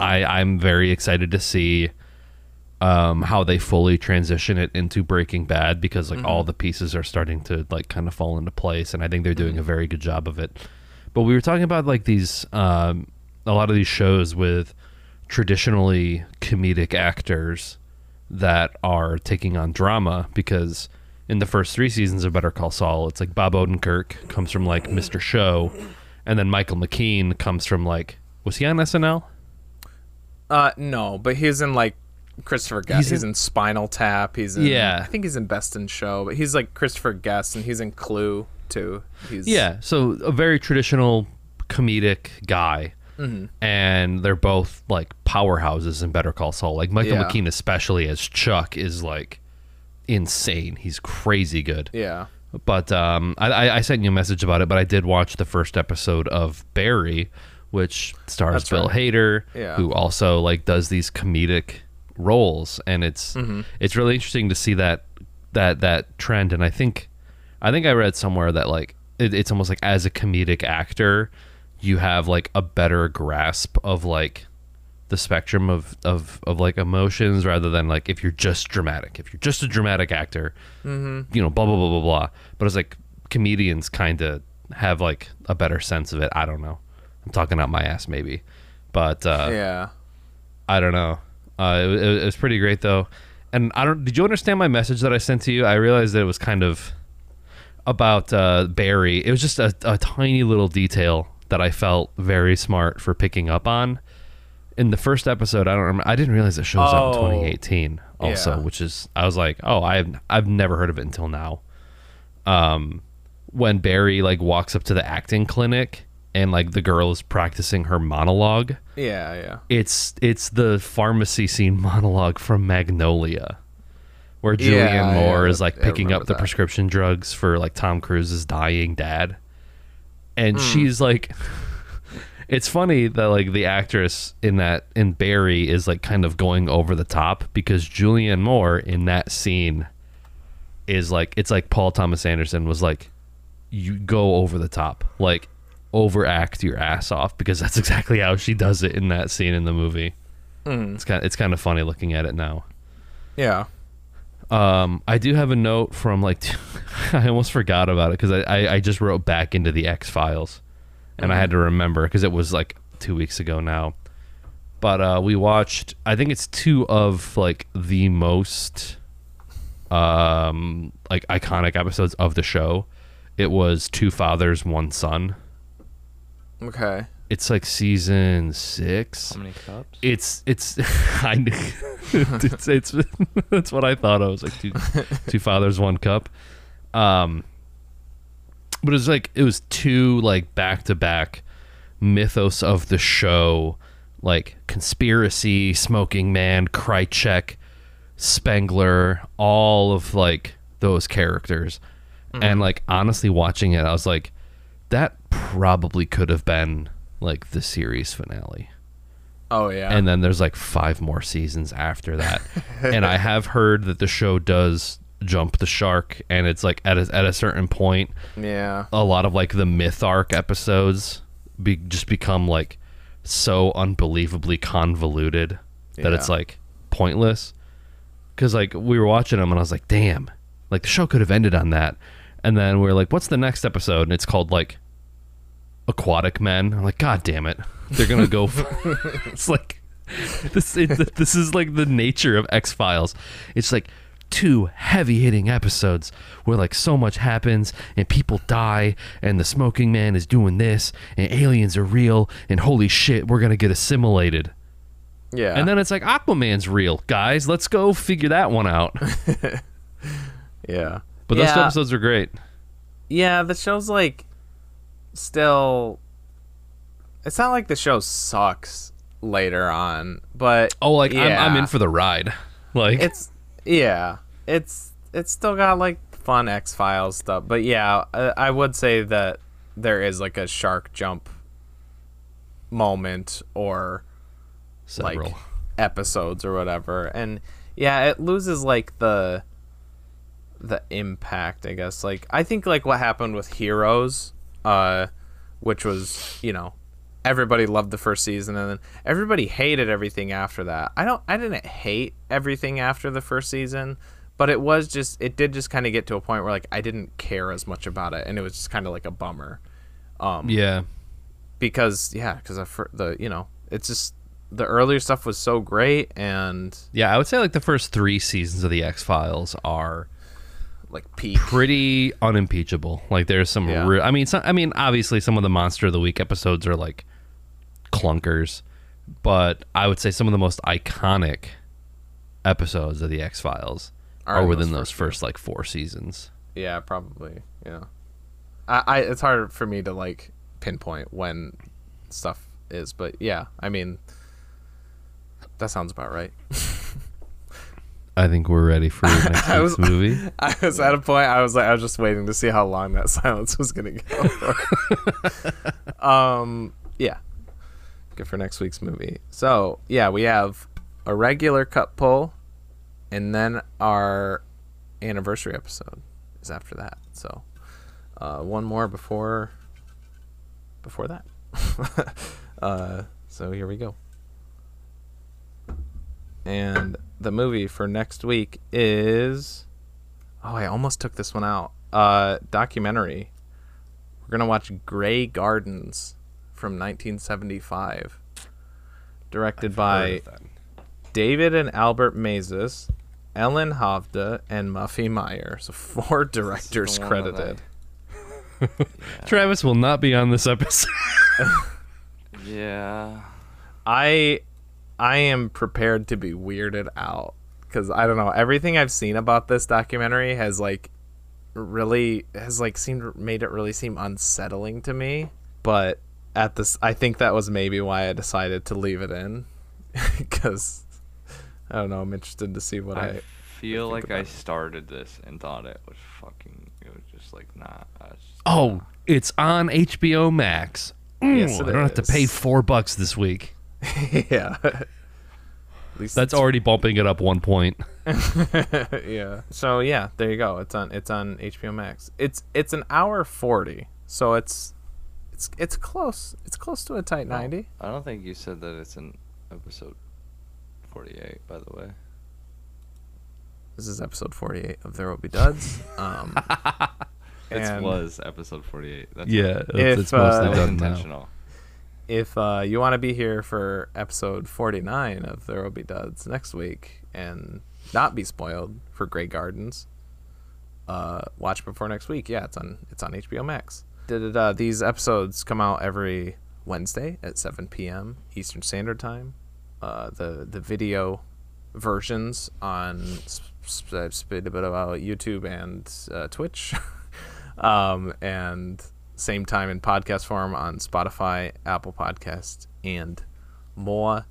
I I'm very excited to see um, how they fully transition it into Breaking Bad because like all the pieces are starting to like kind of fall into place, and I think they're doing a very good job of it. But we were talking about like these um, a lot of these shows with traditionally comedic actors that are taking on drama because in the first three seasons of Better Call Saul, it's like Bob Odenkirk comes from like Mr. Show, and then Michael McKean comes from like was he on SNL? uh, no, but he's in like Christopher Guest. He's He's, in- in, Spinal Tap. He's in, Yeah. I think he's in Best in Show, but he's like Christopher Guest, and he's in Clue too. He's Yeah, so a very traditional comedic guy. And they're both like powerhouses in Better Call Saul. Like Michael Yeah. McKean, especially as Chuck, is like insane. He's crazy good. yeah. But um, I, I, I sent you a message about it, but I did watch the first episode of Barry, which stars That's Bill right. Hader, Yeah. who also like does these comedic roles, and it's Mm-hmm. it's really interesting to see that that that trend. And I think I think I read somewhere that like it, it's almost like as a comedic actor, you have like a better grasp of like the spectrum of, of, of like emotions rather than like if you're just dramatic. If you're just a dramatic actor, you know, blah blah blah blah blah. But it's like comedians kind of have like a better sense of it. I don't know. I'm talking out my ass maybe, but uh, Yeah. I don't know. Uh, it, it was pretty great though, and I don't. Did you understand my message that I sent to you? I realized that it was kind of about uh, Barry. It was just a, a tiny little detail that I felt very smart for picking up on. In the first episode, I don't remember. I didn't realize it shows out in Oh. 2018. Also, Yeah. which is I was like, oh, I've I've never heard of it until now. Um, when Barry like walks up to the acting clinic and like the girl is practicing her monologue. Yeah, yeah. It's it's the pharmacy scene monologue from Magnolia, where Julianne Yeah, Moore yeah, is like I picking up the that. prescription drugs for like Tom Cruise's dying dad, and Hmm. she's like. It's funny that like the actress in that in Barry is like kind of going over the top because Julianne Moore in that scene is like it's like Paul Thomas Anderson was like you go over the top like overact your ass off because that's exactly how she does it in that scene in the movie. It's kind it's kind of funny looking at it now. Yeah. Um, I do have a note from like I almost forgot about it because I, I I just wrote back into the X Files, and I had to remember because it was like two weeks ago now. But uh, we watched I think it's two of like the most um like iconic episodes of the show. It was Two Fathers, One Son. Okay. It's like season six How many cups? it's it's I knew it's it's that's what I thought. I was like two two fathers, one cup. Um, but it was like it was two like back to back mythos of the show, like conspiracy, smoking man, Krychek, Spengler, all of like those characters. And like honestly watching it, I was like, that probably could have been like the series finale Oh yeah. and then there's like five more seasons after that. and I have heard that the show does jump the shark, and it's like at a, at a certain point, yeah. a lot of like the myth arc episodes be, just become like so unbelievably convoluted that it's like pointless. Because like we were watching them, and I was like, damn, like the show could have ended on that. And then we are like, what's the next episode? And it's called like Aquatic Men. I'm like, God damn it, they're gonna go. For, it's like this. It, this is like the nature of X Files. It's like two heavy hitting episodes where like so much happens and people die and the smoking man is doing this and aliens are real and holy shit we're gonna get assimilated Yeah. and then it's like aquaman's real guys let's go figure that one out yeah. but those two Yeah. episodes are great Yeah, the show's like still. It's not like the show sucks later on, but oh like I'm, I'm in for the ride like it's yeah, it's it's still got like fun X Files stuff. But yeah, I, I would say that there is like a shark jump moment or several like episodes or whatever and yeah it loses like the the impact i guess like i think like what happened with heroes uh which was you know everybody loved the first season and then everybody hated everything after that. I don't i didn't hate everything after the first season but it was just it did just kind of get to a point where like i didn't care as much about it and it was just kind of like a bummer. Um yeah. because yeah because the, the you know it's just the earlier stuff was so great and yeah i would say like the first three seasons of the x-files are like peak pretty unimpeachable. Like there's some Yeah. real. I mean, some, I mean, obviously some of the Monster of the Week episodes are like clunkers, but I would say some of the most iconic episodes of the X Files Are are, within those those first first like four seasons. yeah probably yeah I, I it's hard for me to like pinpoint when stuff is but yeah i mean that sounds about right I think we're ready for next I was- movie. i was at a point i was like i was just waiting to see how long that silence was gonna go. Um yeah. Good for next week's movie. So yeah we have a regular cup pull and then our anniversary episode is after that. So uh, one more before before that. Uh, so here we go and the movie for next week is oh i almost took this one out uh documentary we're gonna watch Grey Gardens from 1975 directed by David and Albert Maysles, Ellen Hovda, and Muffy Meyer. So four directors the one that credited. Travis will not be on this episode. Yeah. I I am prepared to be weirded out because I don't know everything I've seen about this documentary has like really has like seemed made it really seem unsettling to me. But at this, I think that was maybe why I decided to leave it in because I don't know. I'm interested to see what I. I feel like I about it. started this and thought it was fucking. It was just like nah. I was just- Oh, it's on HBO Max. Yes, Ooh, it I don't have to pay four bucks this week. yeah. At least That's already bumping it up one point. yeah. So yeah, there you go. It's on it's on HBO Max. It's it's an hour forty, so it's it's it's close. It's close to a tight ninety. I don't think you said that it's in episode forty-eight. By the way. This is episode forty eight of There Will Be Duds. Um, It was episode forty-eight. That's Yeah, it's, If, it's uh, mostly that was done now. If uh, you want to be here for episode forty nine of There Will Be Duds next week and not be spoiled for Grey Gardens, uh, watch before next week. Yeah, it's on it's on HBO Max. Uh, these episodes come out every Wednesday at seven p.m. Eastern Standard Time? Uh, the the video versions on I've sp- sp- sp- about YouTube and uh, Twitch, um, and same time in podcast form on Spotify, Apple Podcast, and more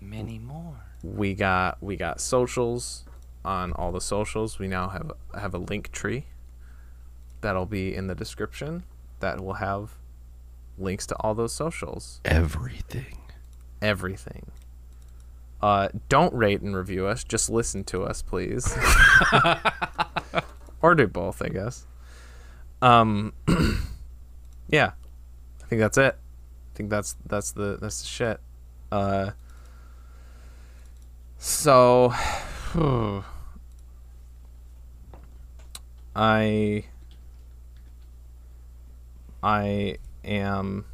Many more. we got we got socials on all the socials. We now have have a Linktree that'll be in the description that will have links to all those socials, Everything. everything. Uh, don't rate and review us. Just listen to us, please. or do both, I guess. Um, yeah, I think that's it. I think that's that's the that's the shit. Uh, so, I I am.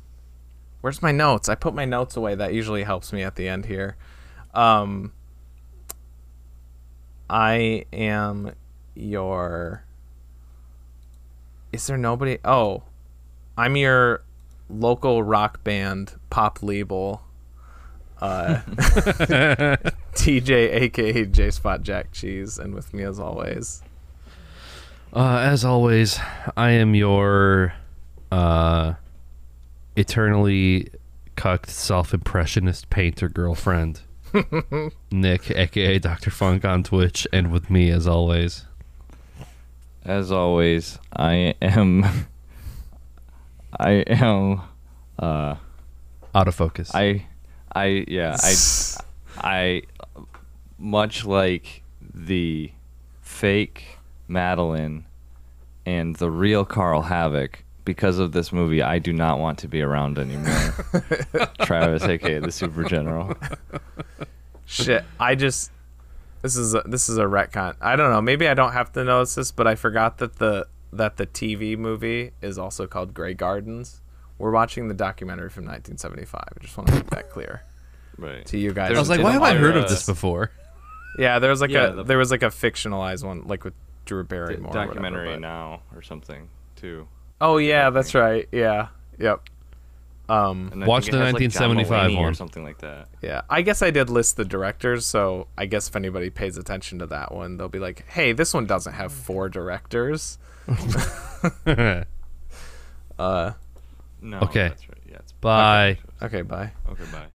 Where's my notes? I put my notes away. That usually helps me at the end here. Um, I am your. Is there nobody? Oh, I'm your local rock band pop label. Uh, TJ, aka J Spot Jack Cheese, and with me as always. Uh, as always, I am your uh, eternally cucked self-impressionist painter girlfriend, Nick, aka Dr. Funk on Twitch, and with me as always. As always, I am. I am. Uh, out of focus. I, I yeah I, I, much like the fake Madeleine and the real Carl Havoc. Because of this movie, I do not want to be around anymore. Travis, aka the Super General. Shit, I just this is a, this is a retcon. I don't know. Maybe I don't have to notice this, but I forgot that the that the TV movie is also called Grey Gardens. We're watching the documentary from 1975. I just want to make that clear Right. to you guys. I was like, why have I heard of this before? yeah, there was like Yeah, a the- there was like a fictionalized one, like with Drew Barrymore. or whatever, documentary now or something too. Oh yeah, that's right. Yeah, yep. Um, And Watch the has, like, John 1975 or something like that. yeah. I guess I did list the directors, so I guess if anybody pays attention to that one, they'll be like, "Hey, this one doesn't have four directors." Uh, No. Okay. That's right. Yeah. It's Bye. okay, bye. Okay. Bye.